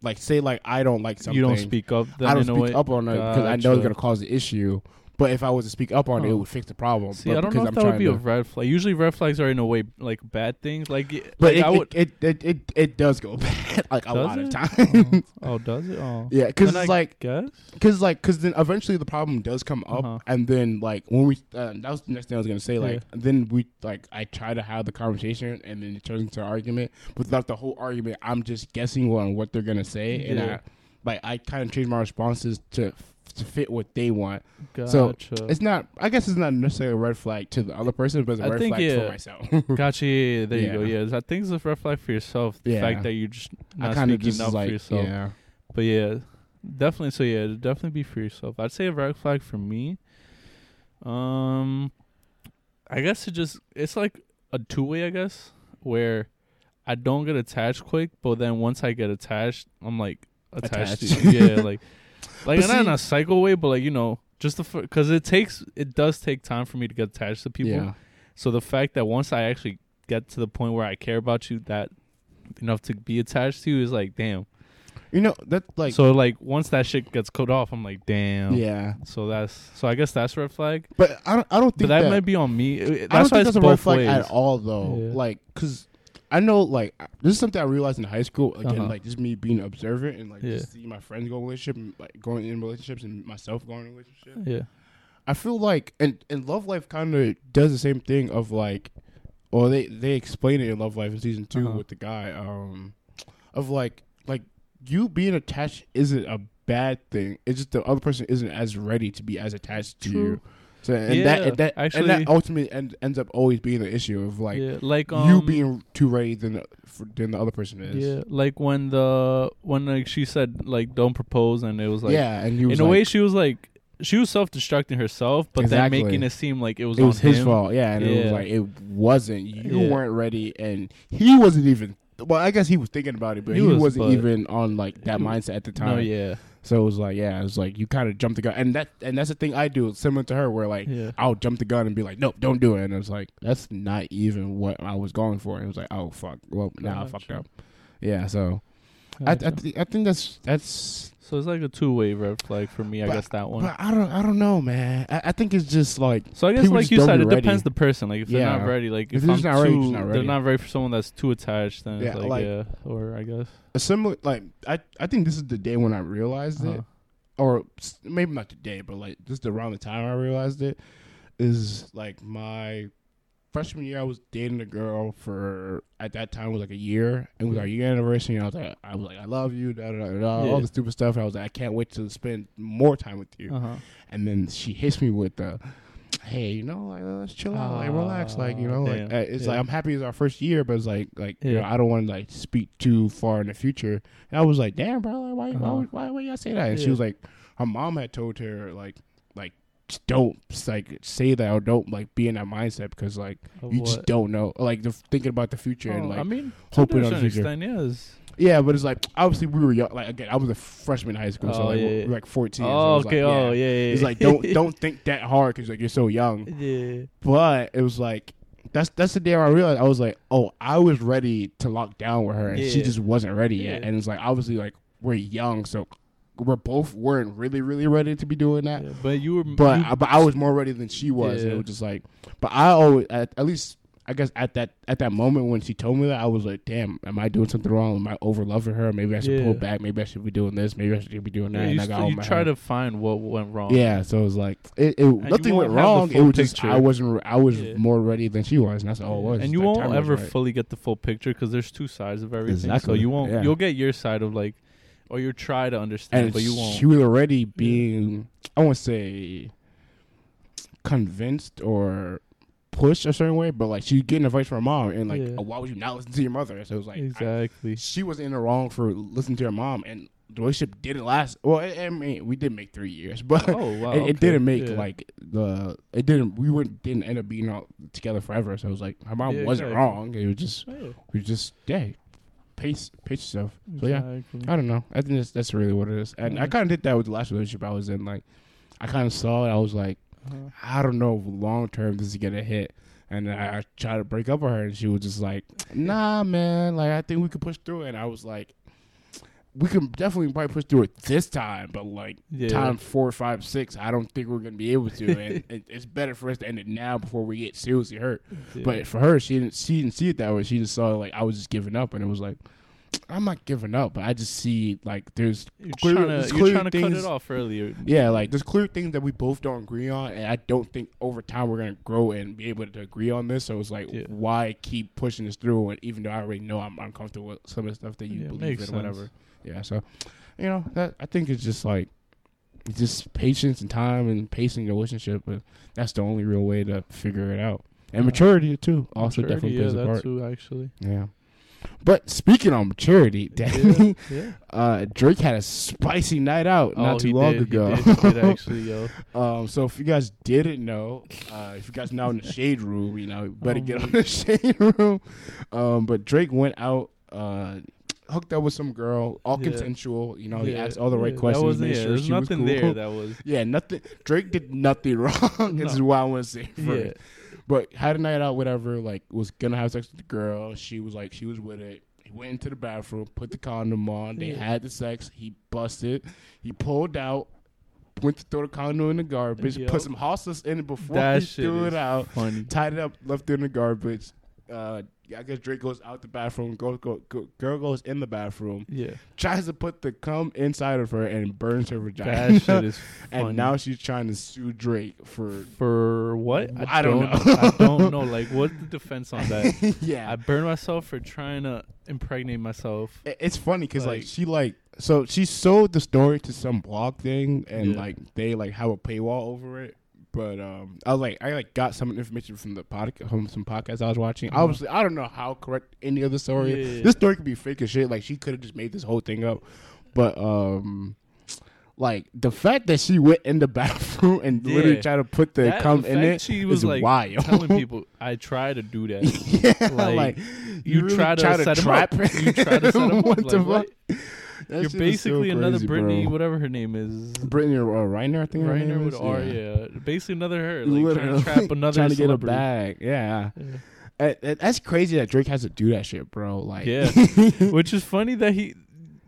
like say like I don't like something, you don't speak up. Then I don't a speak way? up on it because I know it's gonna cause the issue. But if I was to speak up on it, it would fix the problem. See, but I don't know if I'm that would be to, a red flag. Usually, red flags are in a way like bad things. Like, But like it, I would. it, it, it it it does go bad like a lot of times. oh, oh, does it? Oh, yeah, because it's I like because like because then eventually the problem does come up, Uh-huh. and then like when we uh, that was the next thing I was gonna say. Like Yeah. then we like I try to have the conversation, and then it turns into an argument. But throughout the whole argument, I'm just guessing on what they're gonna say, and I like I kind of change my responses to to fit what they want. Gotcha. So, It's not. I guess it's not necessarily a red flag to the other person, but it's a I red think, flag yeah. for myself. Gotcha. Yeah, there you go. Yeah. Yeah, I think it's a red flag for yourself. The Yeah. fact that you're just not kind of speaking just up like for yourself. yeah. But yeah, definitely. So yeah, definitely be for yourself. I'd say a red flag for me. Um, I guess it just it's like a two way. I guess where I don't get attached quick, but then once I get attached, I'm like attached. Attached. Yeah, like like But not in a psycho way, but like you know, just the because it takes it does take time for me to get attached to people. Yeah. So the fact that once I actually get to the point where I care about you that enough to be attached to you is like damn. You know that like so like once that shit gets cut off, I'm like damn. yeah. So that's so I guess that's red flag. But I don't. I don't But think that, that, might be on me. It- I don't That's why think it's that's a red both flag ways. at all, though. Yeah. Like, cause I know, like, this is something I realized in high school. Again, Uh-huh. like just me being observant and like Yeah. just seeing my friends go in relationship, and, like going in relationships, and myself going in relationship. Yeah. I feel like, and and love life kind of does the same thing of like, or they they explain it in Love Life in season 2 Uh-huh. with the guy, um, of like like you being attached isn't a bad thing. It's just the other person isn't as ready to be as attached to True. you. So and Yeah, that and that actually- and that ultimately end, ends up always being the issue of like yeah, like um, you being too ready than the, for, than the other person is. yeah, like when the when like she said like don't propose and it was like yeah, and in a way she was like she was self destructing herself, but Exactly. then making it seem like it was it was on his him. fault. Yeah, and it was like it wasn't. You Yeah. weren't ready, and he wasn't even. Well, I guess he was thinking about it, but He he, was, not even on like that mindset at the time. No, yeah, So it was like, yeah, it was like you kind of jumped the gun, and that and that's the thing I do, similar to her, where like yeah. I'll jump the gun and be like, nope, don't do it, and it was like that's not even what I was going for. And it was like, oh fuck, well now I fucked up. Yeah, so I I, th- I think that's that's. So it's like a two way red flag for me. I But- guess that one. But I don't I don't know, man. I, I think it's just like So I guess, like you said, it ready. depends the person. Like if they're not ready, like If if, they're I'm not ready, too, just not they're not ready for someone that's too attached. Then Yeah, it's like, like- yeah, or I guess. a similar like I I think this is the day when I realized it. Uh-huh. or maybe not the day, but like just around the time I realized it is like my freshman year. I was dating a girl for at that time was like a year. And it was our year anniversary. And I was like, I was like, I love you, da da da, da Yeah. all the stupid stuff. I was like, I can't wait to spend more time with you. Uh-huh. And then she hits me with the. Hey, you know, like let's chill out, like relax, like you know, Ah, like uh, it's Yeah. like I'm happy it's our first year, but it's like, like you know, I don't want to like speak too far in the future. And I was like, damn, bro, like, why, Uh-huh. why, why, why, y'all say that? And she was like, her mom had told her like like don't like say that or don't like be in that mindset because like Of you just don't know like the, thinking about the future and Oh, like I mean, hoping on the future. extent, yes. yeah but it's like obviously we were young like again I was a freshman in high school so Oh, like yeah, yeah. like fourteen Oh, was okay. like, Oh, yeah. yeah, yeah. it's like don't don't think that hard because like you're so young yeah. but it was like that's that's the day I realized I was like oh I was ready to lock down with her and she just wasn't ready yet and it's like obviously like we're young so we're both weren't really really ready to be doing that yeah. But you were, but you, I, but I was more ready than she was. And it was just like, but I always at, at least I guess at that at that moment when she told me that I was like, damn, am I doing something wrong? Am I over loving her? Maybe I should pull back. Maybe I should be doing this. Maybe I should be doing that. yeah, and you, I got st- all you try head. to find what went wrong. Yeah, so it was like it. it nothing went won't have the wrong. It was just. I wasn't. I was Yeah. more ready than she was, and that's all it was. and you won't ever right. fully get the full picture because there's two sides of everything. So you won't. yeah. You'll get your side of like, or you'll try to understand, and but you won't. she was already being I won't say convinced or pushed a certain way, but like she getting advice from her mom and like Yeah. oh, why would you not listen to your mother? So it was like I- exactly. she was in the wrong for listening to her mom and the relationship didn't last well I, I mean we did make three years but oh wow. it, it didn't make Yeah. like the it didn't we were didn't end up being out together forever so it was like her mom Yeah, wasn't exactly. wrong it was just Yeah, we just yeah pace pace yourself so yeah exactly. I don't know. I think that's that's really what it is. And I kind of did that with the last relationship I was in. Like, I kind of saw it. I was like, Uh-huh. I don't know if long term this is gonna hit. And I, I tried to break up with her, and she was just like, Nah, man. Like, I think we could push through it. And I was like, We can definitely probably push through it this time, but like Yeah. time four, five, six, I don't think we're gonna be able to. and it, it's better for us to end it now before we get seriously hurt. Yeah. But for her, she didn't she didn't see it that way. She just saw like I was just giving up, and it was like I'm not giving up, but I just see like there's you're clear- trying there's to you're clear trying to cut things- it off earlier. yeah, like there's clear things that we both don't agree on, and I don't think over time we're gonna grow and be able to agree on this. So it's like, Yeah. why keep pushing this through? And even though I already know I'm uncomfortable with some of the stuff that you Yeah, believe in, or sense. whatever. Yeah, so you know that I think it's just like it's just patience and time and pacing the relationship, but that's the only real way to figure it out. And Yeah. maturity too also Maturity, definitely yeah, plays a part. too actually. Yeah. But speaking on maturity, Danny, yeah. uh, Drake had a spicy night out not oh, too he long did, ago. He did, he did actually, yo. Um, so if you guys didn't know, uh, if you guys now in the shade room, you know, better Oh, get on the shade room. Um, but Drake went out, uh, hooked up with some girl, all Yeah. consensual. You know, he asked all the right questions, was, yeah, sure there's she nothing was cool. there that was. yeah, nothing. Drake did nothing wrong. this is why I want to say first. But had a night out, whatever. Like was gonna have sex with the girl. She was like, she was with it. He went into the bathroom, put the condom on. They had the sex. He busted. He pulled out. Went to throw the condom in the garbage. Yup. Put some sauce in it before That he threw it out. Funny. Tied it up, left it in the garbage. Uh, I guess Drake goes out the bathroom. Go, go, go, girl goes in the bathroom. Yeah. Tries to put the cum inside of her and burns her vagina. That shit is funny. and now she's trying to sue Drake for for what? I don't know. I don't know. Like, what's the defense on that? yeah. I burned myself for trying to impregnate myself. It's funny because like, Like- she like so she sold the story to some blog thing, and Yeah. like they like have a paywall over it. But um, I was like, I like got some information from the podcast, from some podcasts I was watching. Uh-huh. Obviously, I don't know how correct any of the story. is. Yeah. This story could be fake as shit. Like she could have just made this whole thing up. But um, like the fact that she went in the bathroom and literally Yeah. tried to put the That- cum the in it she was is like wild. telling people, "I try to do that." yeah, Like, like, you really try to set him trap up. You try to set him up. what Like, what? fuck? That You're so basically another crazy, Brittany, bro. whatever her name is. Brittany uh, Renner, I think. Renner with? R, yeah. Basically another her, like trying to trap another trying to get a celebrity. bag. Yeah. Yeah. That's crazy that Drake has to do that shit, bro. Like, Yeah. Which is funny that he.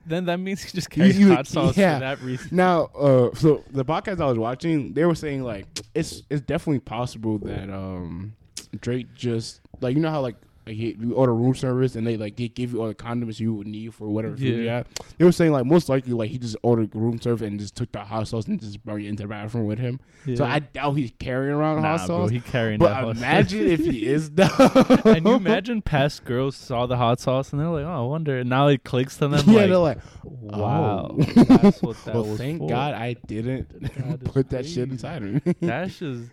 Then that means he just carries hot sauce yeah. for that reason. now, uh, so the podcast I was watching, they were saying like it's it's definitely possible that um Drake just like you know how like he, you order room service and they like they give you all the condiments you would need for whatever food you Yeah. have. They were saying like most likely like he just ordered room service and just took the hot sauce and just brought it into the bathroom with him. So I doubt he's carrying around nah, hot bro, sauce. he carrying but that hot sauce. imagine if he is though. and you imagine past girls saw the hot sauce and they're like, "Oh, I wonder." And now it clicks to them. yeah, like, they're like, "Wow, oh. that's what that well, was thank for." God I didn't That is put that shit inside of me. That's just.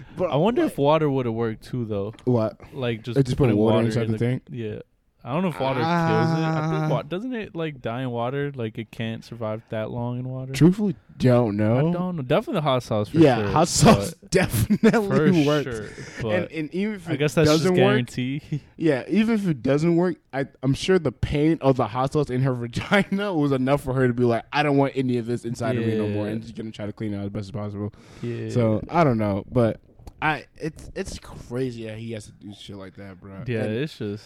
But, I wonder if water would have worked too, though. what Like just just put putting water inside in the thing? Yeah, I don't know if water kills it. I Ah. think doesn't it like die in water? Like it can't survive that long in water. truthfully don't know. I don't know. Definitely the hot sauce for yeah, sure. hot sauce but- definitely for works. sure. But And, and even if I it guess that's doesn't work, guarantee. yeah, even if it doesn't work, I, I'm sure the pain of the hot sauce in her vagina was enough for her to be like, I don't want any of this inside of me no more, Yeah. and she's gonna try to clean it out as best as possible. yeah. So I don't know, but I it's it's crazy that he has to do shit like that, bro. yeah, And it's just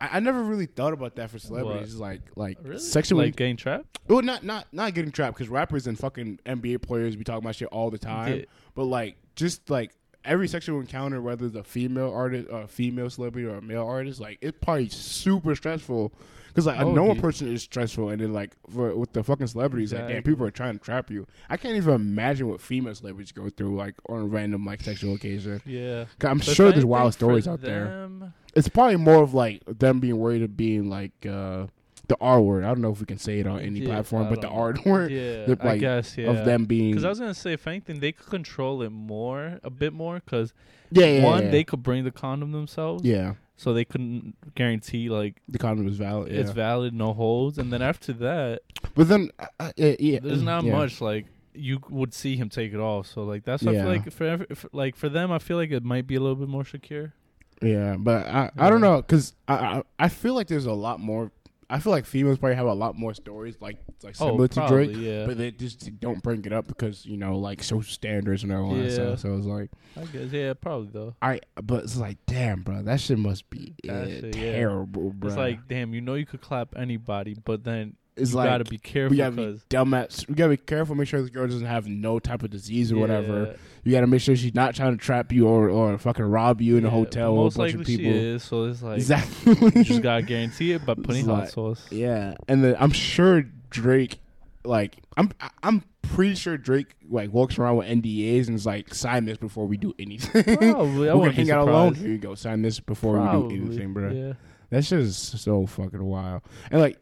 I, I never really thought about that for celebrities, like like really sexual. like getting trapped. well, not not not getting trapped because rappers and fucking NBA players be talking about shit all the time. Yeah. But like just like every sexual encounter, whether it's a female artist, or a female celebrity, or a male artist, like it's probably super stressful. Because like a Oh, normal dude. person is stressful, and then like for, with the fucking celebrities, like damn, people are trying to trap you. I can't even imagine what female celebrities go through, like on a random like sexual occasion. Yeah, I'm But sure there's wild stories out there. It's probably more of like them being worried of being like uh the R word. I don't know if we can say it on any Yeah, platform, I but the R word. Yeah, the, I guess yeah. of them being Because I was gonna say, if anything, they could control it more, a bit more. Because yeah, yeah, one, yeah. they could bring the condom themselves, yeah, so they couldn't guarantee like the condom was valid. Yeah. it's valid, no holds. And then after that, but then uh, uh, yeah, there's not yeah. much like you would see him take it off. So like that's Yeah. feel like for, every- for like for them, I feel like it might be a little bit more secure. Yeah, but I I don't know because I, I I feel like there's a lot more. I feel like females probably have a lot more stories like like similar oh, to probably, Drake, yeah. but they just don't bring it up because you know like social standards and all that Yeah. stuff. So it's like I guess yeah, probably though. I, but it's like damn, bro, that shit must be uh, shit, yeah. terrible, bro. It's like damn, you know you could clap anybody, but then it's you like gotta be careful we gotta be because dumb at we gotta be careful. Make sure this girl doesn't have no type of disease or whatever. You gotta make sure she's not trying to trap you or or fucking rob you in a hotel with a bunch of people. she is. So it's like exactly. you just gotta guarantee it by putting hot like- sauce. Yeah, and then I'm sure Drake, like I'm I'm pretty sure Drake like walks around with NDAs and is like sign this before we do anything. Probably, I We're gonna hang out alone. Here you go, sign this before Probably, we do anything, bro. Yeah. That shit is so fucking wild. And like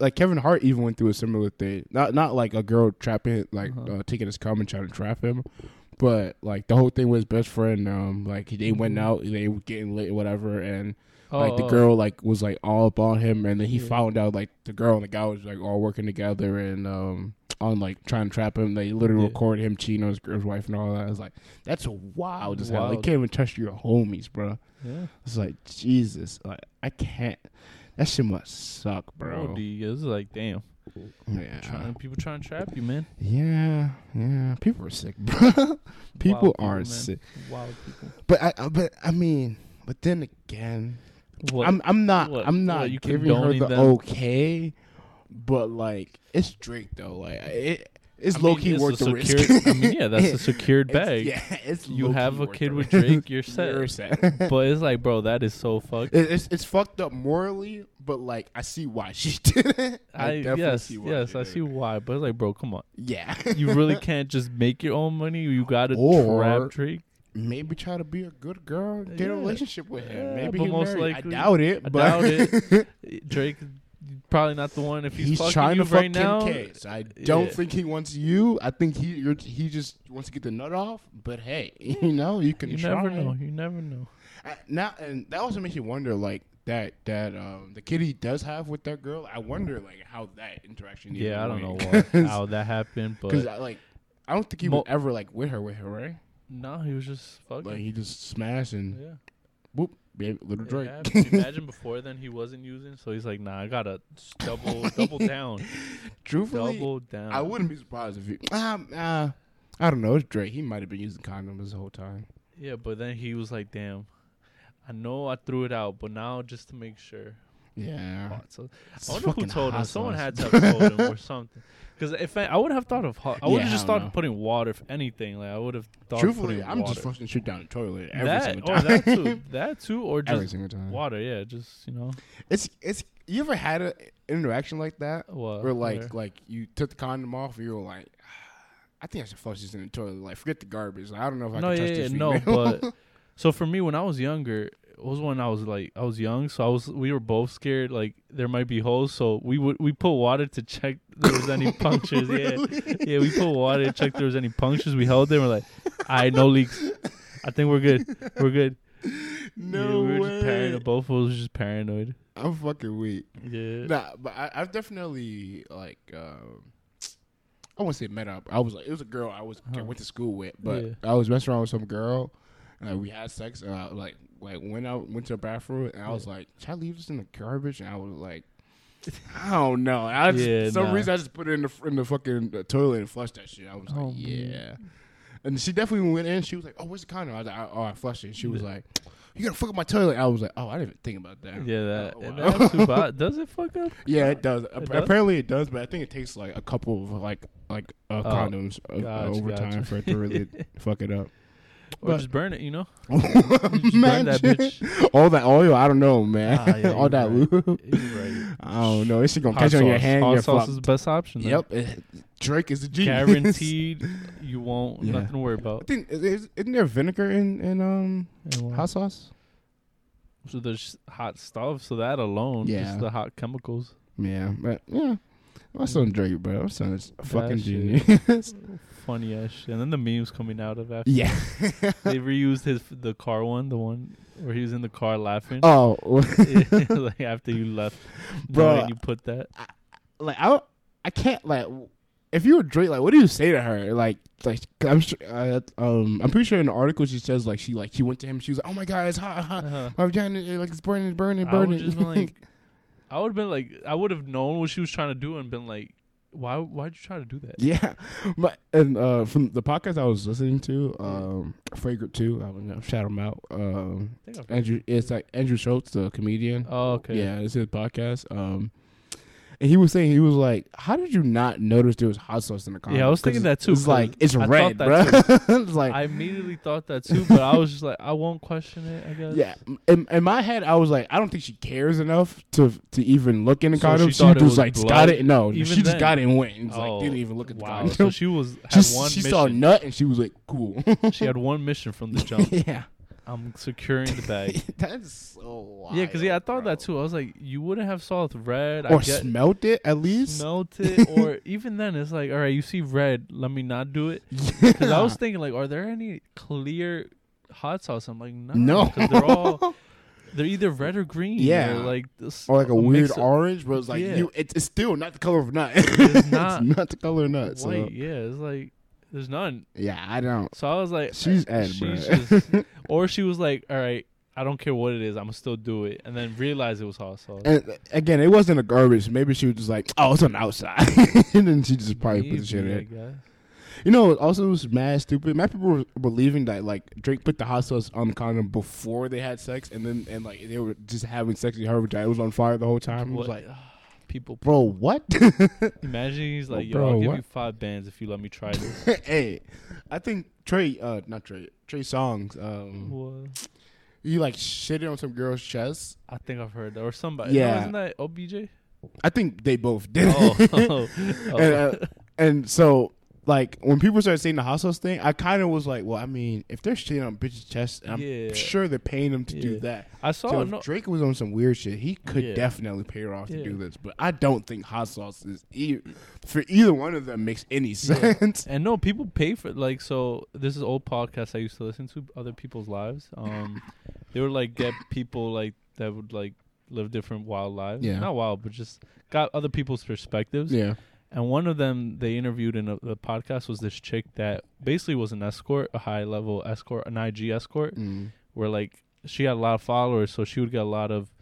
like Kevin Hart even went through a similar thing. Not not like a girl trapping like Uh-huh. uh, taking his cum and trying to trap him. But like the whole thing with his best friend, um, like they went Mhm. out, they were getting lit, whatever, and Oh, like the oh. girl like was like all up on him and then he Yeah. found out like the girl and the guy was like all working together and um on like trying to trap him they literally Yeah. recorded him cheating on his girl's wife and all that it's like that's wild as hell like, you can't even trust your homies bro Yeah. it's like jesus like i can't that shit must suck bro D, it's like damn. yeah Trying, people trying to trap you, man. yeah yeah people are sick bro people are man. sick Wild people. but i I- but i mean but then again What? I'm I'm not what- I'm not what, you giving her the them? okay, but like it's Drake though. Like it, it's I low mean, key it's worth the risk. secured- I mean, yeah, that's a secured It's- bag. Yeah, it's You have a kid with. Drake, you're set. You're set. but it's like, bro, that is so fucked. It- it's it's fucked up morally, but like I see why she did it. I, I, definitely yes, see why yes, I see why. But it's like, bro, come on. Yeah, You really can't just make your own money. You got to trap Drake. maybe try to be a good girl, get a relationship with him. Yeah, Maybe but he most married. likely- I doubt it. I but doubt it. Drake probably not the one. If he's, he's fucking trying to fuck right Kim now, I don't yeah. think he wants you. I think he you're, he just wants to get the nut off. But hey, you know you can you try. never know. You never know. I- now and that also makes you wonder like that that um the kid he does have with that girl. I wonder like how that interaction. Yeah, I don't know what, how that happened, Because but like I don't think he Mo- was ever like with her with her right. no, he was just fucking. Like he just smashed and yeah. Whoop, baby, little Drake. happened. Imagine before then he wasn't using, so he's like, nah, I gotta double double down, Truthfully, double down. I wouldn't be surprised if he. Um, uh, I don't know. It's Drake. He might have been using condoms the whole time. Yeah, but then he was like, damn, I know I threw it out, but now just to make sure. Yeah. Hot sauce. It's I wonder who told him. Someone had to have told him or something. Because if I, I would have thought of hot, I would Yeah, have just thought know. of putting water. If anything, like I would have thought. Truthfully, I'm water. just flushing shit down the toilet every that single oh, time. that too, that too, or every just single time. water. Yeah, just you know It's it's. You ever had an interaction like that what? where like where- like you took the condom off and you were like, ah, I think I should flush this in the toilet. Like forget the garbage. Like, I don't know if I no, can yeah, touch yeah, this. no, female. but so for me, when I was younger, it was when I was like I was young, so I was we were both scared like there might be holes, so we would we put water to check there was any punctures. Yeah, yeah, we put water to check there was any punctures. We held them. We're like, all right, no leaks. I think we're good. We're good. no yeah, we were way. just paranoid. Both of us were just paranoid. I'm fucking weak. Yeah. Nah, but I, I've definitely like um, I won't say met up. I was like it was a girl I was Uh-huh. went to school with, but Yeah. I was messing around with some girl. And like, we had sex. And I, like like went out went to the bathroom and I was like, should I leave this in the garbage? And I was like. I don't know. I just, Yeah, for some nah. reason I just put it in the in the fucking toilet and flushed that shit. I was Oh, like, man. yeah. And she definitely went in. She was like, "Oh, where's the condom?" I was like, "Oh, I flushed it." She was like, "You gotta fuck up my toilet." I was like, "Oh, I didn't even think about that." Yeah, that, Oh, wow. Does it fuck up? Yeah, it does. It does? Apparently, it does, but I think it takes like a couple of like like uh, Oh, condoms uh, gotcha, over time for it to really fuck it up. Or But- just burn it, you know? Just burn that bitch. All that oil, I don't know, man. Ah, yeah, All that right. lube. Right. I don't know. This shit gonna Hot catch on your hand. Hot your sauce flop. is the best option. then. Yep. Drake is the G. Guaranteed, you won't. Yeah. Nothing to worry about. I about. think is, is, isn't there vinegar in in um And hot sauce? So there's hot stuff. So that alone, Yeah. just the hot chemicals. Yeah, but yeah. My son Drake, bro. My son is fucking shit. genius. Funny ass shit. And then the memes coming out of after. yeah. They reused his the car one, the one where he was in the car laughing. oh, like after you left, Bro, you put that. like I, I can't like if you were Drake, like what do you say to her? Like, like I'm sure, uh, um, I'm pretty sure in the article she says like she like she went to him. She was like, oh my god, it's hot, hot. Uh-huh. my vagina, like it's burning, burning, I burning. would just been like, I would have been like, I would have known what she was trying to do and been like, why? Why'd you try to do that? yeah, but and uh, from the podcast I was listening to, um, Flagrant Two, I would shout him out. Um, I think I've- Andrew, it's like Andrew Schulz, the comedian. Oh, okay. Yeah, it's his podcast. Um, and he was saying he was like, "How did you not notice there was hot sauce in the condom?" Yeah, I was thinking that too, It's like it's I red, that bro. it's like I immediately thought that too, but I was just like, I won't question it. I guess. yeah. In, in my head, I was like, I don't think she cares enough to to even look in the So condom. she She, was like blood got it. No, even she just then? got it and went. And Oh, like didn't oh, even look at the wow. condom. So she was she had one she mission. saw a nut and she was like, cool. she had one mission from the jump. yeah, I'm securing the bag. that's so wild. yeah, because yeah, I thought bro. that too. I was like, you wouldn't have saw it red. I Or get, smelt it at least. smelt it, or even then, it's like, all right, you see red, let me not do it. Because I was thinking, like, are there any clear hot sauce? I'm like, no, no, because they're all they're either red or green. Yeah. or like this, or like a weird orange, but it's like Yeah. you. It's, it's still not the color of nut. It's not not the color of nut. So white. Yeah, it's like there's none. yeah, I don't. So I was like, She's eh, Ed, she's just, or she was like, all right, I don't care what it is, I'm gonna still do it, and then realize it was hot sauce. And again, it wasn't a garbage. Maybe she was just like, "Oh, it's on the outside," and then she just probably put the shit Maybe, in. You know, it also was mad stupid. Mad people were believing that like Drake put the hot sauce on the condom before they had sex, and then and like they were just having sex, and her vagina was on fire the whole time. It was like, people. bro, what? Imagine he's like, Bro, yo, I'll give what? you five bands if you let me try this. hey, I think Trey, uh, not Trey, Trey Songz, um, What? he like shitted on some girl's chest. I think I've heard that, or somebody. Yeah. no, isn't that OBJ? I think they both did. oh, oh, and, uh, and so like when people started saying the hot sauce thing, I kind of was like, well, I mean, if they're shitting on bitches' chests, I'm Yeah. sure they're paying them to do that. I saw so if no, Drake was on some weird shit, he could Yeah. definitely pay her off to do this. But I don't think hot sauce is e- for either one of them makes any sense. and no people pay for like so. This is old podcast I used to listen to other people's lives. Um, they would like get people like that would like live different wild lives. Yeah. not wild, but just got other people's perspectives. yeah, And one of them they interviewed in a, the podcast was this chick that basically was an escort, a high level escort, an IG escort, mm. where like she had a lot of followers, so she would get a lot of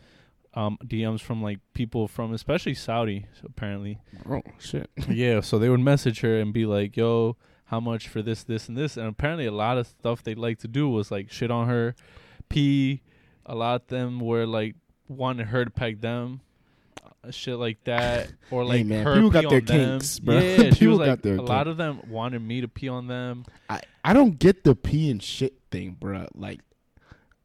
um, DMs from like people from especially Saudi apparently. oh shit. yeah, so they would message her and be like, "Yo, how much for this, this, and this?" And apparently, a lot of stuff they'd like to do was like shit on her, pee. A lot of them were like wanted her to peg them, shit like that, or like Hey, man, her people got their them. kinks, bro. Yeah, she People was got like their a lot of them wanted me to pee on them. I I don't get the pee and shit thing, bro. Like,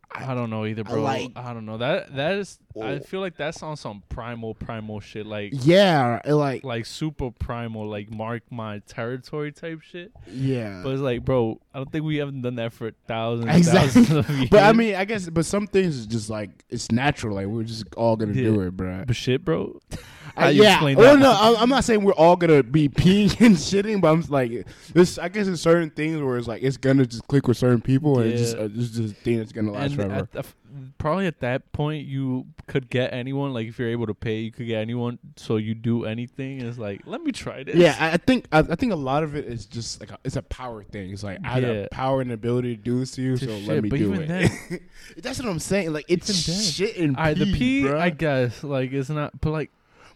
I don't know either, bro. like- I don't know that. That is. I Oh. feel like that's on some primal, primal shit. Like, yeah, like, like super primal, like mark my territory type shit. yeah. But it's like, bro, I don't think we haven't done that for thousands, Exactly. thousands of years. But I mean, I guess, but some things is just like it's natural. Like we're just all gonna do it, bro. but shit, bro. Uh, How you yeah. explain Well, that? no, I'm, I'm not saying we're all gonna be peeing and shitting, but I'm just like this. I guess there's certain things where it's like it's gonna just click with certain people, and it's just Yeah. uh, it's just a thing that's gonna last And forever. at, the- probably at that point, you could get anyone. Like, if you're able to pay, you could get anyone. So you do anything. It's like, let me try this. yeah, I, I think I, I think a lot of it is just like a, it's a power thing. It's like I have Yeah. the power and ability to do this to you, To so let shit, me but do even it. then- That's what I'm saying. Like it's Even then. shit and All right, the pee, bruh. I guess, like, it's not. But like,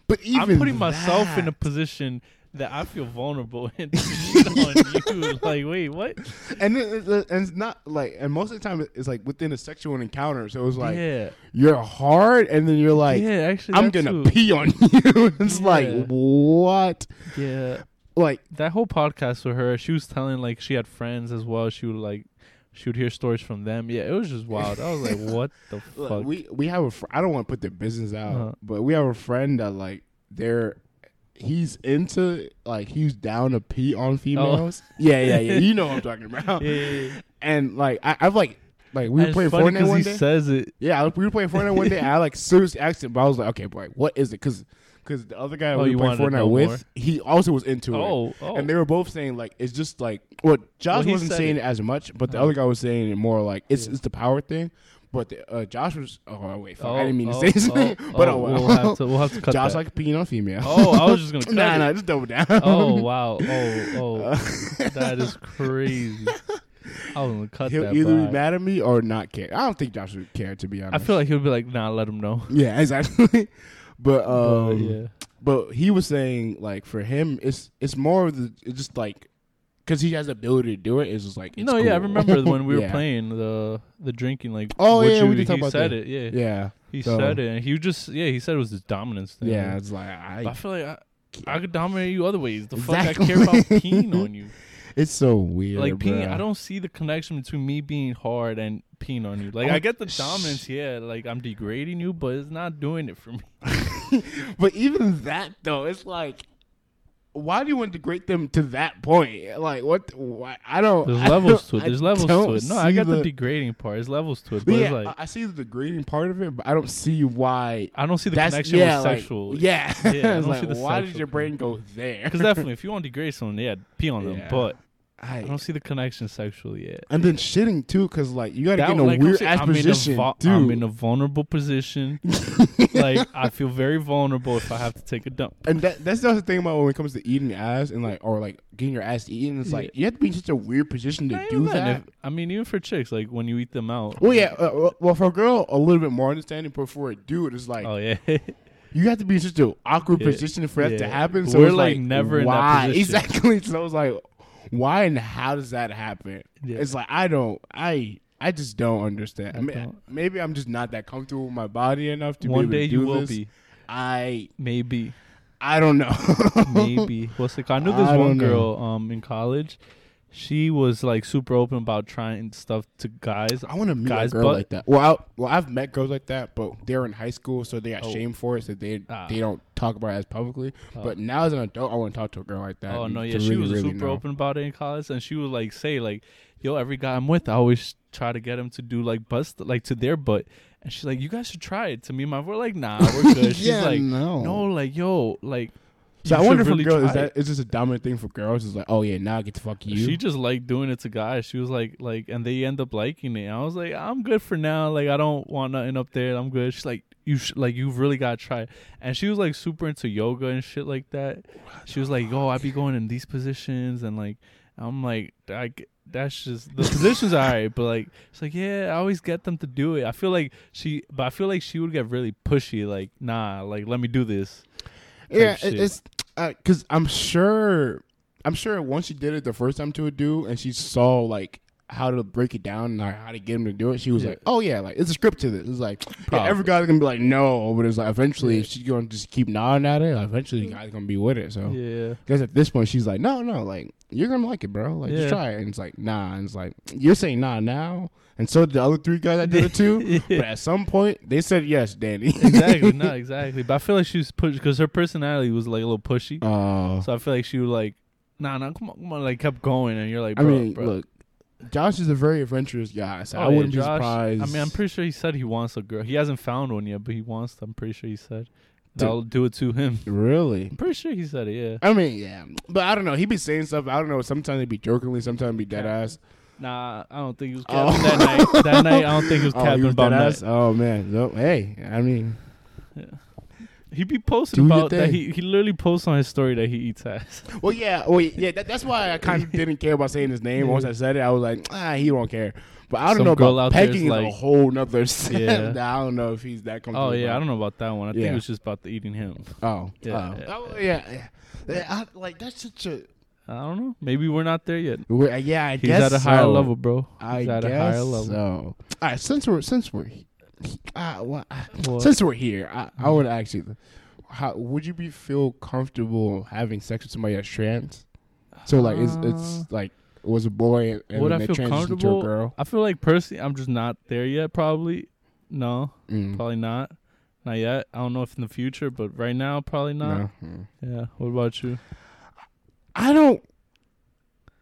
but even I'm putting myself in a position that I feel vulnerable and on you. Like, wait, what? and it, it- and it's not like and most of the time it's like within a sexual encounter so it's like yeah, you're hard and then you're like yeah. Actually, i'm gonna too. pee on you it's Yeah. like what Yeah, like that whole podcast with her, she was telling like she had friends as well. She would like she would hear stories from them. Yeah, it was just wild. I was like, what the look, fuck? we we have a fr- i don't want to put their business out Uh-huh. but we have a friend that like they're he's into like he's down to pee on females yeah yeah yeah you know what i'm talking about Oh. yeah, yeah, yeah. and like I, i've like like we were And playing it's funny Fortnite 'cause one he day. says it. Yeah, we were playing Fortnite one day. And I like seriously asked him, but I was like, okay, boy, what is it? Because because the other guy Oh, we were playing Fortnite with, more? he also was into it. Oh, oh. And they were both saying like it's just like well, Josh Well, wasn't saying it. as much, but the Uh-huh. other guy was saying it more like it's Yeah. it's the power thing. But the, uh, Josh was oh wait, fuck, oh, I didn't mean to oh, say his oh, but oh, oh well. we'll have to we'll have to cut Josh that. like peeing on female. Oh, I was just gonna cut nah, it. nah, just double down. oh wow. Oh oh. Uh, that is crazy. I was gonna cut He'll that. either be mad at me or not care. I don't think Josh would care to be honest. I feel like he'll be like, nah, let him know. yeah, exactly. But um, but, yeah. But he was saying like for him, it's it's more of the it's just like because he has the ability to do it. It's just like it's no, yeah, I remember when we were Yeah. playing the the drinking. Like, Oh, yeah, you, we did talk about said that. it. Yeah, Yeah, he so- said it, and he just yeah, he said it was his dominance thing. yeah. It's like I I, feel like I, I could dominate you other ways. The fuck I care about peeing on you. it's so weird. like peeing. I don't see the connection between me being hard and peeing on you. Like Oh, I get the sh- dominance, yeah. Like I'm degrading you, but it's not doing it for me. But even that though, it's like. Why do you want to degrade them to that point? Like what? Why, I don't. There's I levels to don't- it. There's I levels to it. No, I got the, degrading part. There's levels to it, but yeah, like I see the degrading part of it, but I don't see why. I don't see the connection yeah, with like, sexual. Yeah, Yeah, I don't like, see the why did your brain go there? Because definitely, if you want to degrade someone, yeah, pee on them. But I, I don't see the connection sexually yet. and then shitting too, because like you got to That- get in a like weird saying, ass I'm in a position, vul- too. I'm in a vulnerable position. like I feel very vulnerable if I have to take a dump. and that that's the other thing about when it comes to eating ass and like or like getting your ass eaten. It's like you have to be in such a weird position to Not do that. if- I mean, even for chicks, like when you eat them out. well, yeah. Uh, well- well, for a girl, a little bit more understanding, but for a dude, it's like Oh yeah. you have to be in such an awkward Yeah, position for that to happen. So We're, it's like, like, never in that why? position. Exactly. So it's like, why and how does that happen? Yeah. It's like I don't. I I just don't understand. I mean, don't. maybe I'm just not that comfortable with my body enough to One be day able to you will this. be. I Maybe. I don't know. Maybe. What's the? I knew this I one don't know. girl um in college. She was like super open about trying stuff to guys. I want to meet Guys, a girl but- like that. Well, I, well, I've met girls like that, but they're in high school, so they got Oh. shame for it, so they Ah. they don't talk about it as publicly. Oh. But now as an adult, I want to talk to a girl like that. Oh no, to yeah, she really, was really super know. open about it in college, and she would like say like, "Yo, every guy I'm with, I always try to get him to do like bust like to their butt," and she's like, "You guys should try it." To me, my we're like, "Nah, we're good." She's yeah, like, no, "No, like yo, like." So you I wonder if really a girl is that is this a dominant thing for girls? Is like, oh yeah, now I get to fuck you. She just liked doing it to guys. She was like, like, and they end up liking it. I was like, I'm good for now. Like, I don't want nothing up there. I'm good. She's like, you sh- like, you've really got to try. And she was like super into yoga and shit like that. She was like, oh, I be going in these positions and like, I'm like, I that's just the positions are alright, but like, it's like, yeah, I always get them to do it. I feel like she, but I feel like she would get really pushy. Like, nah, like, let me do this. Yeah, shit. it's uh, because I'm sure, I'm sure once she did it the first time to a dude, and she saw like how to break it down and like, how to get him to do it, she was Yeah. like, oh yeah, like it's a script to this. It's like yeah, every guy's gonna be like no, but it's like eventually Yeah. she's gonna just keep nodding at it, eventually the guy's gonna be with it. So Yeah. Because at this point, she's like, no, no, like you're gonna like it, bro. Like just try it. And it's like, nah. And it's like you're saying nah now, and so did the other three guys that did it too. But at some point, they said yes, Danny. exactly, not exactly. But I feel like she was pushed because her personality was like a little pushy. Oh, So I feel like she was like, nah, nah, come on, come on, like kept going, and you're like, I mean, bro. look, Josh is a very adventurous guy, so Oh, I wouldn't Josh- be surprised. I mean, I'm pretty sure he said he wants a girl. He hasn't found one yet, but he wants. To, I'm pretty sure he said I'll do it to him. really. I'm pretty sure he said it. Yeah. I mean, yeah, but I don't know. He'd be saying stuff. I don't know. Sometimes he'd be jokingly. Sometimes he be dead ass. Nah, I don't think he was Oh. that night. That night, I don't think he was Oh, capping about that. Oh man. No, hey, I mean, He be posting about that. He he literally posts on his story that he eats ass. well, yeah, well, yeah. That, that's why I kind of didn't care about saying his name. Once I said it, I was like, ah, he don't care. But I don't Some know about out there is pegging is a whole nother. Yeah. I don't know if he's that comfortable. Oh yeah, I don't know about that one. I think Yeah. it was just about the eating him. Oh, Yeah, oh. yeah, Oh, yeah. yeah. Yeah, I- like that's such a. I don't know. Maybe we're not there yet. we're- Yeah, I He's guess at a higher so. level, bro. I He's at guess a higher level. so. All right, since we're since we're uh, well, uh, since we're here, I, I would ask you, how would you be feel comfortable having sex with somebody that's trans? So like, it's Uh, it's like was a boy and Would I feel transitioned to a comfortable? girl. I feel like personally, I'm just not there yet. Probably, no, Mm. probably not, not yet. I don't know if in the future, but right now, probably not. No. Mm. Yeah. What about you? I don't.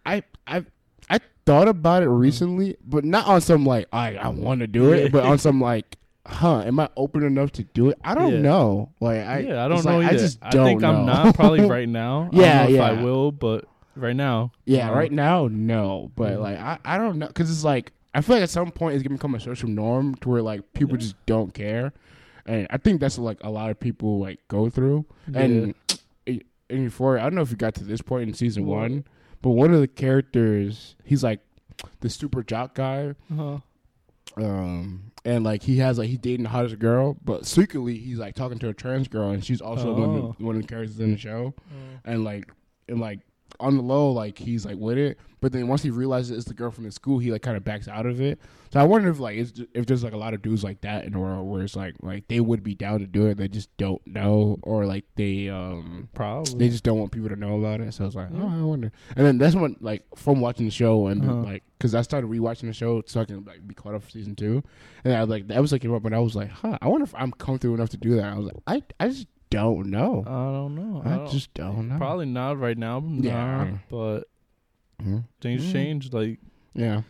I I I thought about it mm. recently, but not on some like I I want to do it, but on some like, huh? Am I open enough to do it? I don't Yeah. know. Like I yeah, I don't it's know like, either. I just don't think know. I'm not probably right now. I Yeah, don't know if I will, but right now, Yeah, no. right now, no. But Yeah. like, I, I don't know, because it's like I feel like at some point it's gonna become a social norm to where like people Yeah. just don't care, and I think that's like a lot of people like go through. And and before I don't know if you got to this point in season one, but one of the characters, he's like the super jock guy, uh um, and like he has like he's dating the hottest girl, but secretly he's like talking to a trans girl, and she's also one, Oh. of the, one of the characters in the show. And like and like on the low like he's like with it. But then once he realizes it's the girl from his school he like kind of backs out of it. So i wonder if like if there's like a lot of dudes like that in the world where it's like like they would be down to do it. They just don't know or like they um probably. they just don't want people to know about it. So it's like Yeah. oh i wonder. And then that's when like from watching the show and Uh-huh. like because i started rewatching the show so i can like be caught up for season two. And i was like that was like came up and i was like huh i wonder if i'm comfortable enough to do that. I was like i i just don't know I don't know. I, don't- just don't know. probably not right now. Yeah. Nah, but Mhm. things Mm. change. Like Yeah.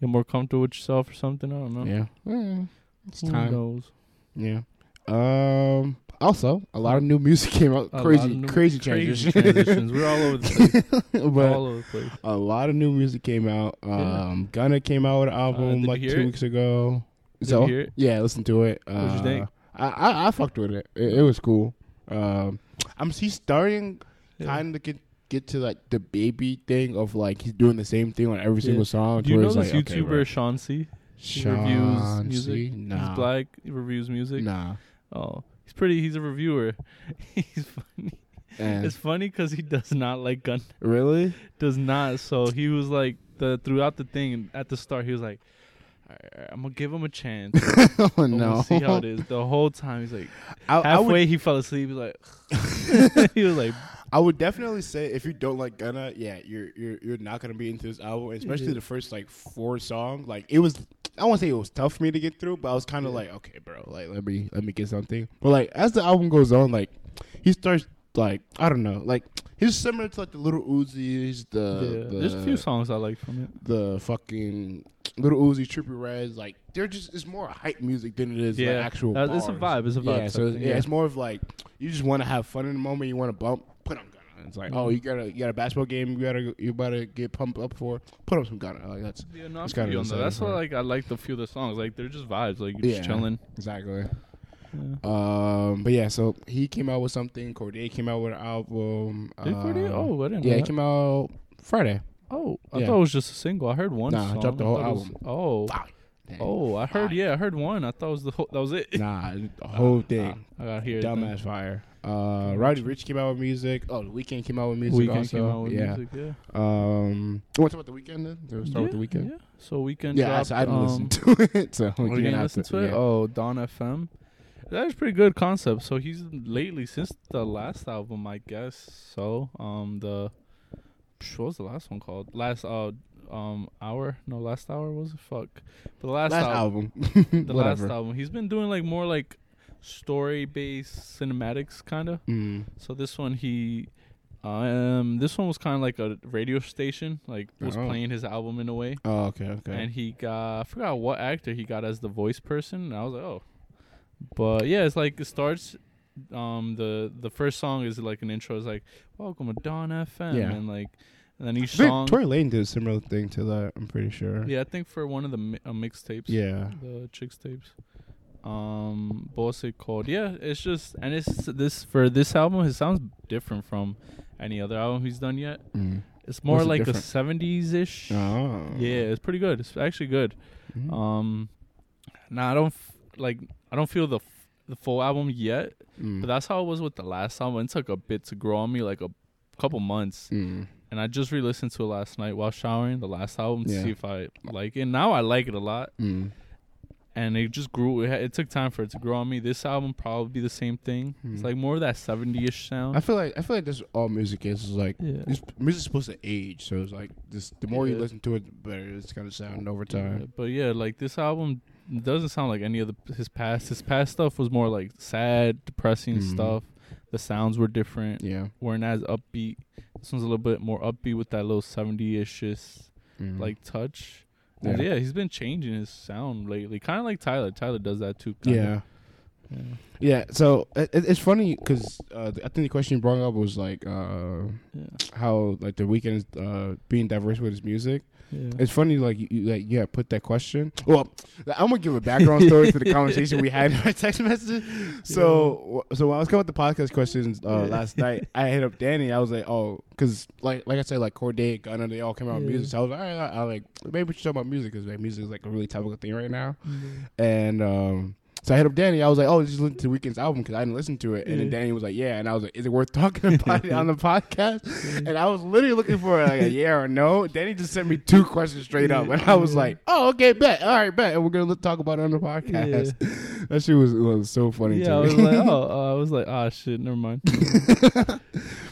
get more comfortable with yourself or something. I don't know. Yeah. Yeah. It's Who time. knows? Yeah. Um. Also, a lot of new music came out. A Crazy, new- crazy crazy transition. transitions. We're all over the place. but all over the place. a lot of new music came out. Yeah. Uh, Um, Gunna came out with an album did you like two it? weeks ago. Did so you hear it? yeah, listen to it. Uh, What'd you think? I, I I fucked with it. It, it was cool. Um, I'm he's starting Yeah. kind of get get to like the baby thing of like he's doing the same thing on every Yeah. single song. Do you know this like, okay, YouTuber bro. Shawn Cee? He reviews music. C? Nah. He's black. He reviews music. Nah. Oh, he's pretty. He's a reviewer. he's funny. And It's funny because he does not like gun. really? Does not. So he was like the throughout the thing at the start. He was like, "Alright, "I'm gonna give him a chance. oh But no. See how it is." The whole time he's like, I, I would halfway he fell asleep. He's like, he was like, I would definitely say if you don't like Gunna, yeah, you're you're you're not gonna be into this album, especially Yeah. the first like four songs. Like it was, I won't say it was tough for me to get through, but I was kind of Yeah. like, okay, bro, like let me let me get something. But like as the album goes on, like he starts like I don't know, like he's similar to like the Lil Uzis, the, yeah. the There's a few songs I like from it. the fucking Lil Uzi, Trippie Redds, like they're just it's more hype music than it is Yeah, like actual. uh, it's a vibe, it's a vibe Yeah, so it's, yeah, it's more of like you just want to have fun in the moment. You want to bump, put on Gunna. It's like, oh, Mhm. you got a you got a basketball game. You gotta you gotta get pumped up for. Put on some Gunna. Like that's Yeah, no, I'm kinda pretty that. That's why like I like the few of the songs. Like they're just vibes. Like you're Yeah. just chilling. exactly. Yeah. Um, but yeah, so he came out with something. Cordae came out with an album. Did uh, Cordae? Oh, I didn't know yeah, it came out Friday. Oh, I Yeah. thought it was just a single. I heard one. Nah, I song. dropped the whole it was- album. Oh, Dang. oh, I heard. Yeah, I heard one. I thought it was the whole. That was it. Nah, the whole Ah, thing. I got here. Dumbass fire. Uh, Roddy Ricch came out with music. Oh, the Weeknd came out with music. Weeknd also. came out with yeah. music. Yeah. Um, want to talk about the Weeknd then? Do we start with the Yeah, Weeknd? Yeah. So Weeknd. Yeah, I, dropped, so I didn't um, listen to it. So Oh, you gonna didn't listen to, to it? yeah. Oh, Dawn FM. That is pretty good concept. So he's lately since the last album, I guess. So um the what was the last one called? Last uh um hour? No, last hour was it? Fuck. But the last, last album, album. the last album. He's been doing like more like story based cinematics kind of. Mm. So this one he um this one was kind of like a radio station, like was Oh. playing his album in a way Oh, okay, okay. and he got I forgot what actor he got as the voice person. And I was like, oh, but yeah, it's like it starts. Um, the the first song is like an intro. It's like welcome to Dawn FM, Yeah. and like and then each song. Tory Lanez did a similar thing to that. I'm pretty sure. Yeah, I think for one of the mi- uh, mixtapes. Yeah. the chicks tapes. Um, what's it called? Yeah, it's just and it's this for this album. It sounds different from any other album he's done yet. Mm. It's more What's like different? a seventies ish. Oh. Yeah, it's pretty good. It's actually good. Mhm. Um, nah, I don't f- like. I don't feel the the full album yet, Mm. but that's how it was with the last album. It took a bit to grow on me, like a couple months, Mm. and I just re-listened to it last night while showering. The last album to Yeah. see if I like it. Now I like it a lot, Mm. and it just grew. It, it took time for it to grow on me. This album probably be the same thing. It's Hmm. like more of that seventy-ish sound. I feel like I feel like that's all music is. Like yeah. this music's supposed to age, so it's like this. The more you listen to it, the better it's gonna sound over Yeah, time. but yeah, like this album doesn't sound like any of the his past. His past stuff was more like sad, depressing Mhm. stuff. The sounds were different. Yeah. weren't as upbeat. This one's a little bit more upbeat with that little 70-ish Mm. like touch. Yeah. Yeah. yeah, he's been changing his sound lately, kind of like Tyler. Tyler does that too. kinda. yeah. Yeah, Yeah, so it, it- it's funny because uh, I think the question you brought up was like uh, yeah, how like the Weeknd is uh, being diverse with his music. yeah. It's funny like you, like yeah put that question. Well, I'm gonna give a background story to the conversation we had in our text message. So so when I was coming up with the podcast questions uh, Yeah. last night, I hit up Danny. I was like, oh, because like like I said, like Cordae, Gunna, they all came out with music. So I was like, all right, I, I like maybe we should talk about music because like music is like a really topical thing right now. Yeah. And um, so I hit up Danny. I was like, "Oh, just listen to the Weeknd's album because I didn't listen to it." And then Danny was like, "Yeah." And I was like, "Is it worth talking about it on the podcast?" And I was literally looking for like a yeah or no. Danny just sent me two questions straight up, and I was like, "Oh, okay, bet. All right, bet." And we're gonna talk about it on the podcast. that shit was was so funny Yeah, I was like, oh, uh, I was like, ah, shit, never mind.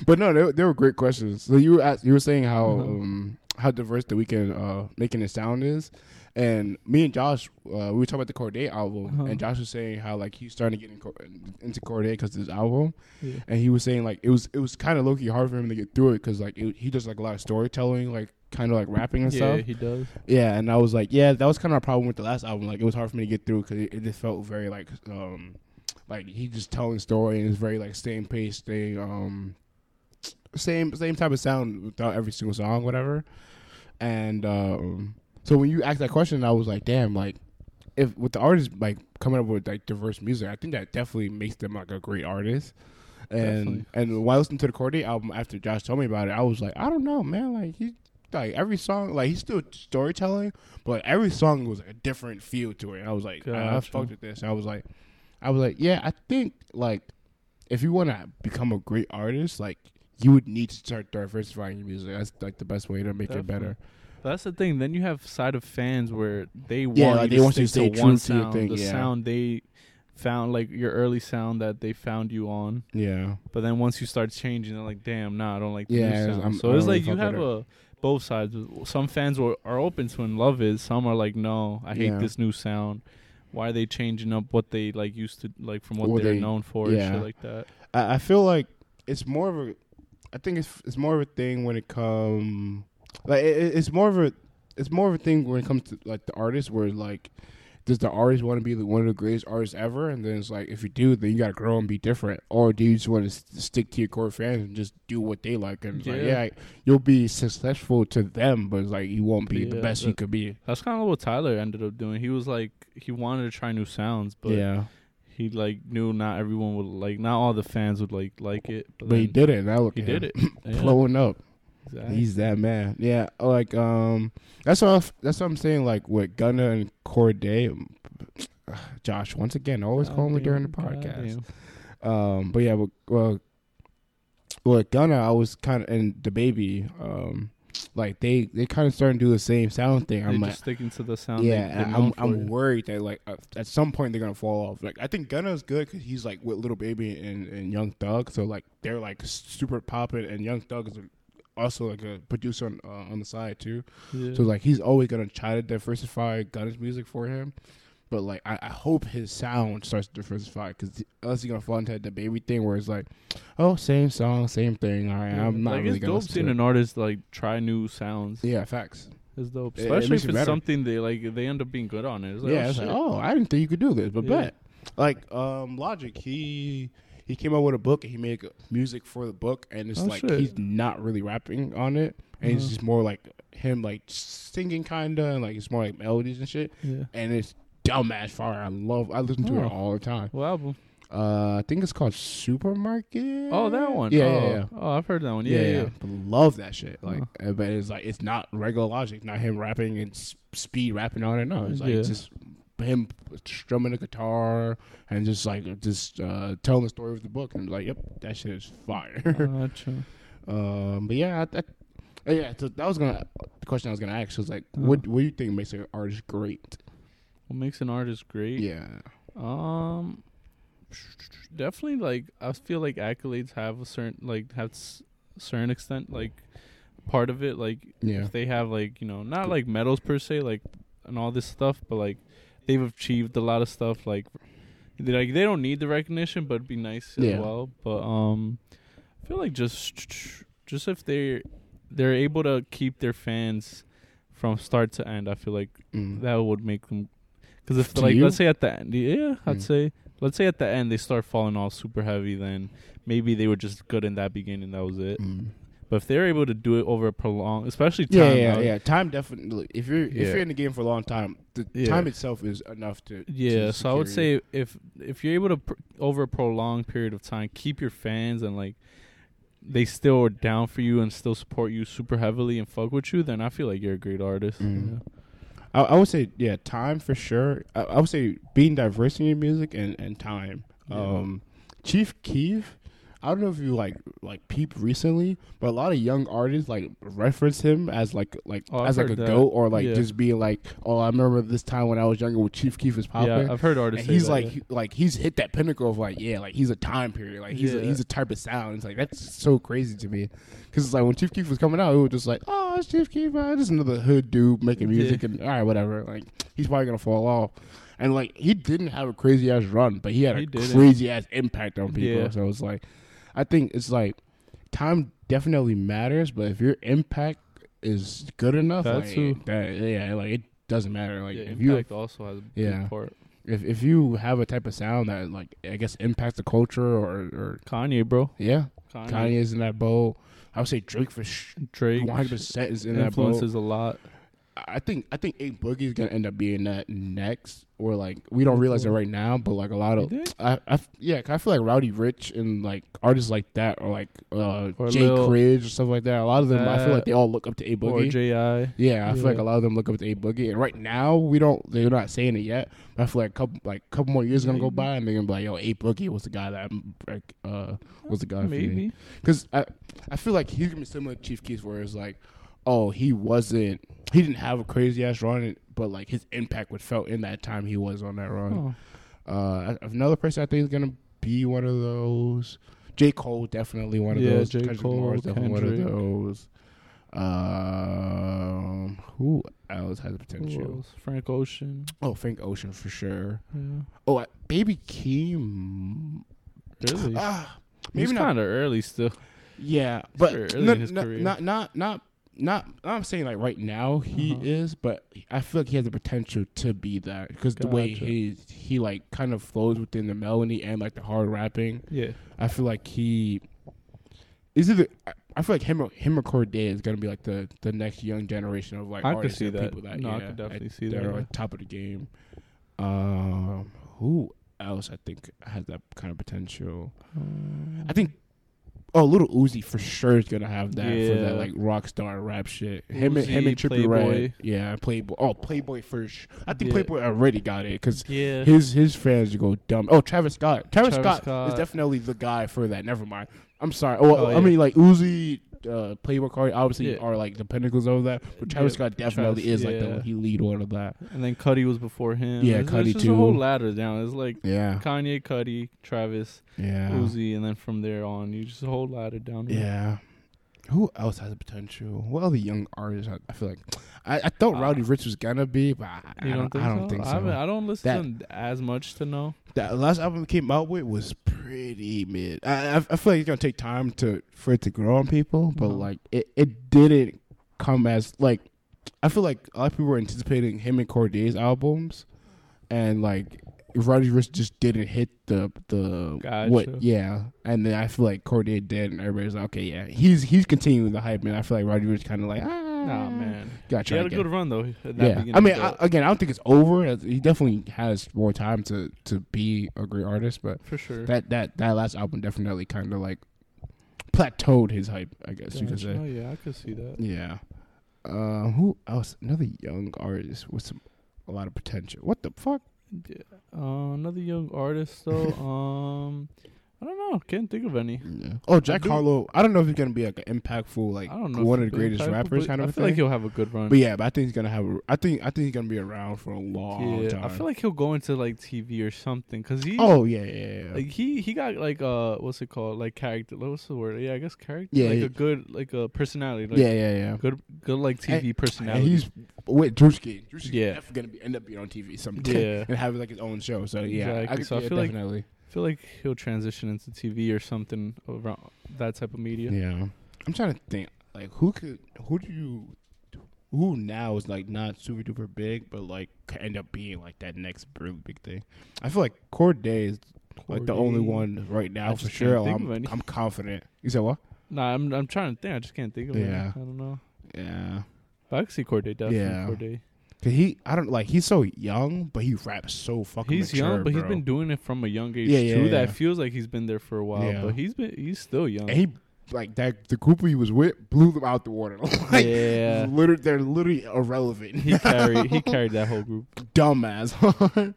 but no, they, they were great questions. So you were ask, you were saying how Uh-huh. um, how diverse the Weeknd uh, making it sound is, and me and Josh uh, we were talking about the Cordae album, Uh-huh. and Josh was saying how like he's starting to get in Cor- into Cordae because of his album, Yeah. and he was saying like it was it was kind of low key hard for him to get through it because like it, he does like a lot of storytelling, like kind of like rapping and yeah, stuff. Yeah, he does. Yeah, and I was like, yeah, that was kind of a problem with the last album. Like, it was hard for me to get through because it, it just felt very like, um, like he just telling story and it's very like same pace, staying, um, same same type of sound without every single song, whatever. And um, so when you asked that question, I was like, damn, like if with the artist like coming up with like diverse music, I think that definitely makes them like a great artist. And Definitely. and when I listened to the Cordae album after Josh told me about it, I was like, I don't know, man. Like he like every song, like he's still storytelling, but every song was a different feel to it. And I was like, I, I fucked with this. I was like, I was like, yeah, I think like if you want to become a great artist, like you would need to start diversifying your music. That's like the best way to make it Definitely. Better. That's the thing. Then you have side of fans where they want Yeah, you like, to they want you to to stay one to your sound, thing, the yeah. sound they found like your early sound that they found you on, Yeah. but then once you start changing, they're like, damn, nah, I don't like the Yeah, new sound. I'm- so it's like you have with a both sides. Some fans are, are open to and love it. Some are like, no, I hate Yeah. this new sound. Why are they changing up what they like used to like from what What they're they- known for and yeah. shit like that? I, I feel like it's more of a. I think it's it's more of a thing when it come like it, it- it's more of a it's more of a thing when it comes to like the artist where like does the artist want to be the, one of the greatest artists ever and then it's like if you do then you got to grow and be different or do you just want to stick to your core fans and just do what they like and it's like Yeah. yeah you'll be successful to them but it's like you won't be the Yeah, best you could be That's kind of what Tyler ended up doing. He was like he wanted to try new sounds, but yeah he like knew not everyone would like not all the fans would like like it. But, but he did it now look He at did it. Yeah, blowing up exactly. He's that man. Yeah, like um, that's what that's what I'm saying. Like with Gunna and Cordae, Josh. Once again, always call me during the podcast. Um, but yeah, well, with Gunna, I was kind of and the baby. Um, like they they kind of starting to do the same sound thing. They're I'm just like. sticking to the sound. Yeah, they, and they're I'm. I'm worried that like uh, at some point they're gonna fall off. Like I think Gunna's good because he's like with Lil Baby and, and Young Thug, so like they're like super popping, and Young Thug is also like a producer on uh, on the side too. Yeah. So like he's always gonna try to diversify Gunna's music for him. But like I, I hope his sound starts to diversify because else he's gonna fall into the baby thing where it's like, oh, same song, same thing. All right, Yeah. I'm not like really it's gonna. dope seeing an it. artist like try new sounds. Yeah, facts. It's dope, It- it especially if it's better. something they like. They end up being good on it. It's like, yeah, oh, it's like, oh, I didn't think you could do this, but Yeah. bet. Like um, Logic, he he came out with a book and he made music for the book, and it's Oh, like shit. he's not really rapping on it, and it's Uh-huh. just more like him like singing kinda, and like it's more like melodies and shit, yeah. and it's dumb dumbass fire. I love, I listen to Oh. it all the time. What album? Uh, I think it's called Supermarket. Oh, that one. Yeah, oh. yeah, yeah. Oh, I've heard that one. Yeah, yeah. But love that shit. Like, Uh-huh. uh, but it's like it's not regular Logic, not him rapping and speed rapping on it. No, it's like Yeah. just him strumming a guitar and just like just uh, telling the story of the book. And like, yep, that shit is fire. Gotcha. um, but yeah, I, I, yeah. So that was gonna the question I was gonna ask was like, Uh-huh. what what do you think makes an artist great? What makes an artist great? Yeah, Um, definitely like I feel like accolades have a certain like have s- certain extent like part of it like yeah, if they have like you know not like medals per se like and all this stuff but like they've achieved a lot of stuff like they like they don't need the recognition but it'd be nice Yeah. as well but um I feel like just just if they they're able to keep their fans from start to end I feel like Mm. that would make them because if like you? let's say at the end yeah I'd Mm. say let's say at the end they start falling off super heavy then maybe they were just good in that beginning that was it Mm. But if they're able to do it over a prolonged especially time Yeah, yeah, yeah. Time definitely. If you're if Yeah. you're in the game for a long time, the Yeah. time itself is enough to. yeah to so I would say if if you're able to pr- over a prolonged period of time keep your fans and like they still are down for you and still support you super heavily and fuck with you then I feel like you're a great artist Mm. I, I would say yeah, time for sure. I, I would say being diverse in your music and and time. Yeah. Um, Chief Keef. I don't know if you like like peep recently, but a lot of young artists like reference him as like like Oh, as like a that. goat or like Yeah. just being like, oh, I remember this time when I was younger when Chief Keef was yeah, popping. yeah I've heard artists he's that, like yeah. he- like he's hit that pinnacle of like yeah like he's a time period like he's a, he's a type of sound it's like that's so crazy to me because it's like when Chief Keef was coming out it was just like oh it's Chief Keef uh, just another hood dude making Yeah. music and all right whatever like he's probably gonna fall off and like he didn't have a crazy ass run but he had a He didn't. crazy ass impact on people Yeah. so it's like I think it's like time definitely matters but if your impact is good enough That like too. that yeah like it doesn't matter like yeah, if you impact also has a Yeah. part if if you have a type of sound that like I guess impacts the culture or or Kanye bro yeah, Kanye, Kanye is in that boat. I would say Drake for sh- Drake 100 percent is in that boat. influences a lot I think I think A Boogie is gonna end up being that next, or like we don't realize it right now, but like a lot of? I, I yeah, I feel like Roddy Ricch and like artists like that, or like uh Or Jay Lil- Cridge or stuff like that. A lot of them, I feel like they all look up to Eight or Boogie. J.I. Yeah, I feel like a lot of them look up to A Boogie, and right now we don't. They're not saying it yet. But I feel like a couple like couple more years are gonna go by, and they're gonna be like, "Yo, A Boogie was the guy that like, uh was the guy maybe Because I I feel like he's gonna be similar to Chief Keef, where it's like, oh, he wasn't, he didn't have a crazy ass run, but like his impact was felt in that time he was on that run. Uh, another person I think is gonna be one of those. J Cole definitely one of Yeah, those. J. Kendrick Cole, Lamar's definitely one of those. Um, who else has Who potential? else? Frank Ocean. Oh, Frank Ocean for sure. Yeah. Oh, Baby Keem. Really? Ah, maybe kind of early still. Yeah, but early no- in his no- career. not not not not. I'm saying like right now he Uh-huh. is, but I feel like he has the potential to be that because the way he he like kind of flows within the melody and like the hard rapping. Yeah. I feel like he is either. I- I feel like him or him or Cordae is gonna be like the the next young generation of like I artists see and that. people that No, I yeah, could definitely at- see that are yeah. like top of the game. Um, who else I think has that kind of potential? I think. Oh, Lil Uzi for sure is gonna have that for that like rock star rap shit. Him and him and Trippie. Redd, yeah, Playboy. Oh, Playboy first. I think Yeah. Playboy already got it because Yeah. his his fans go dumb. Oh, Travis Scott. Travis, Travis Scott, Scott. is definitely the guy for that. Never mind. I'm sorry. Well, Oh, I yeah. mean, like Uzi, uh, Playboi Carti, obviously Yeah. are like the pinnacles of that. But Travis Yeah, Scott definitely Travis, is like yeah. the he lead one of that. and then Cudi was before him. Yeah, It's- Cudi it's too. a whole ladder down. It's like Yeah, Kanye, Cudi, Travis, yeah, Uzi, and then from there on, you just a whole ladder down. yeah. Who else has the potential? What other young artists? I, I feel like I, I thought Uh, Roddy Ricch was gonna be, but I, don't, don't think I so? don't think I, haven't- so. I don't listen That- as much to know. That last album he came out with was pretty mid. I, I, I feel like it's gonna take time to for it to grow on people, but Uh-huh. like it, it didn't come as like I feel like a lot of people were anticipating him and Cordae's albums, and like Roddy Ricch just didn't hit the the Gotcha. what yeah, and then I feel like Cordae did, and everybody's like okay yeah he's he's continuing the hype, and I feel like Roddy Ricch kind of like ah Nah, man. gotcha He had a good run though. that Yeah, I mean, I, again, I don't think it's over. He definitely has more time to to be a great artist, but for sure. that that that last album definitely kind of like plateaued his hype. I guess you could say. Oh yeah, I could see that. Yeah. Uh, who else? Another young artist with some a lot of potential. What the fuck? Yeah. Uh, another young artist though. um, I don't know. Can't think of any. Yeah. Oh, Jack do- Harlow. I don't know if he's gonna be like an impactful, like I don't know. one of the greatest rappers kind of I feel thing. like he'll have a good run. but yeah, but I think he's gonna have. A, I think I think he's gonna be around for a long yeah, time. I feel like he'll go into like TV or something because he. Oh yeah, yeah, yeah. Like he he got like uh what's it called like character what's the word yeah I guess character Yeah, like yeah. a good like a personality like yeah, yeah, yeah. good good like TV And personality he's with Drewski. Drewski's Yeah. definitely gonna be end up being on TV someday Yeah. and have like his own show. So yeah, Exactly. I, So I yeah, feel like- definitely. I feel like he'll transition into TV or something around that type of media Yeah. I'm trying to think like who could who do you who now is like not super duper big but like could end up being like that next really big thing. I feel like Cordae is like the only one right now I for sure. I'm, any. I'm confident. You said what? Nah I'm I'm trying to think I just can't think of it Yeah. I don't know Yeah. but I can see Cordae definitely Yeah. Cordae Cause he, I don't like. He's so young, but he raps so fucking. he's mature, young but he's been doing it from a young age Yeah, yeah, too yeah. that feels like he's been there for a while but he's been he's still young And he like that. The group he was with blew them out the water. like, yeah literally, they're literally irrelevant. he carried he carried that whole group dumbass.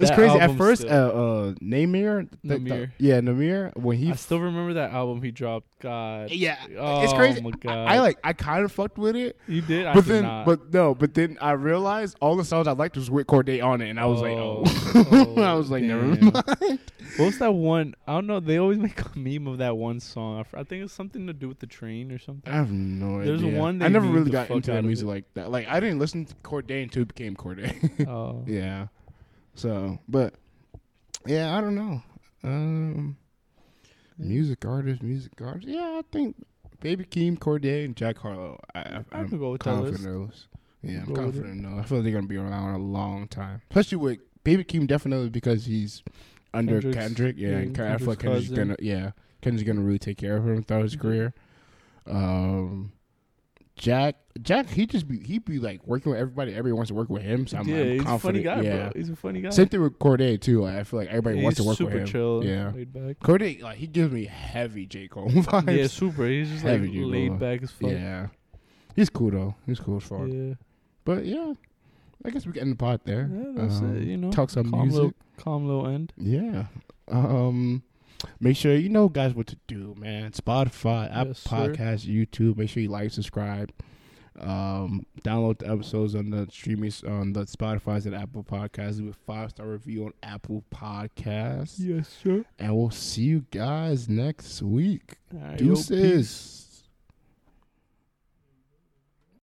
it's crazy. At first, still- uh, uh, Nahmir, the- the- yeah, Nahmir, when he, I still remember that album he dropped. God, yeah, oh it's crazy. my I, God, I like, I kind of fucked with it, you did, I but did then, not. but no, but then I realized all the songs I liked was with Cordae on it, and I was like, oh, Oh, I was like, never damn. mind. What's that one? I don't know. They always make a meme of that one song. I think it's something to do with the train or something. I have no idea. There's one I never really got into that music it. like that. Like I didn't listen to Cordae until it became Cordae. Oh, yeah. So, but yeah, I don't know. Um, music artists, music artists. Yeah, I think Baby Keem, Cordae, and Jack Harlow. I, I, could go with that confident list. in those. Yeah, I'm Go confident in those. I feel like they're gonna be around a long time, especially with Baby Keem. Definitely because he's under Kendrick's- Kendrick. Yeah, yeah, and I feel like Kendrick's Kendrick's cousin. gonna. Yeah, Kendrick's gonna really take care of him throughout his Mhm. career. Um, Jack, Jack, he just be he be like working with everybody. Everybody wants to work with him. So I'm, yeah, I'm he's a funny guy, yeah. bro. He's a funny guy. Same thing with Cordae too. Like, I feel like everybody wants to work with him. chill, Yeah. laid back. Cordae, like he gives me heavy J Cole vibes. Yeah, super. He's just like Heavy J. Cole. laid back as fuck. Yeah. he's cool though. He's cool as fuck. yeah. But yeah, I guess we can end the pod there. Yeah, that's Um, it. You know, talk some calm music. Little, calm little end. Yeah. Um, make sure you know, guys, what to do, man. Spotify, Apple Yes, sir. YouTube. Make sure you like, subscribe. Um, download the episodes on the streaming on the Spotify's and Apple Podcasts. Leave a five star review on Apple Podcasts. Yes, sir. And we'll see you guys next week. Right, Deuces.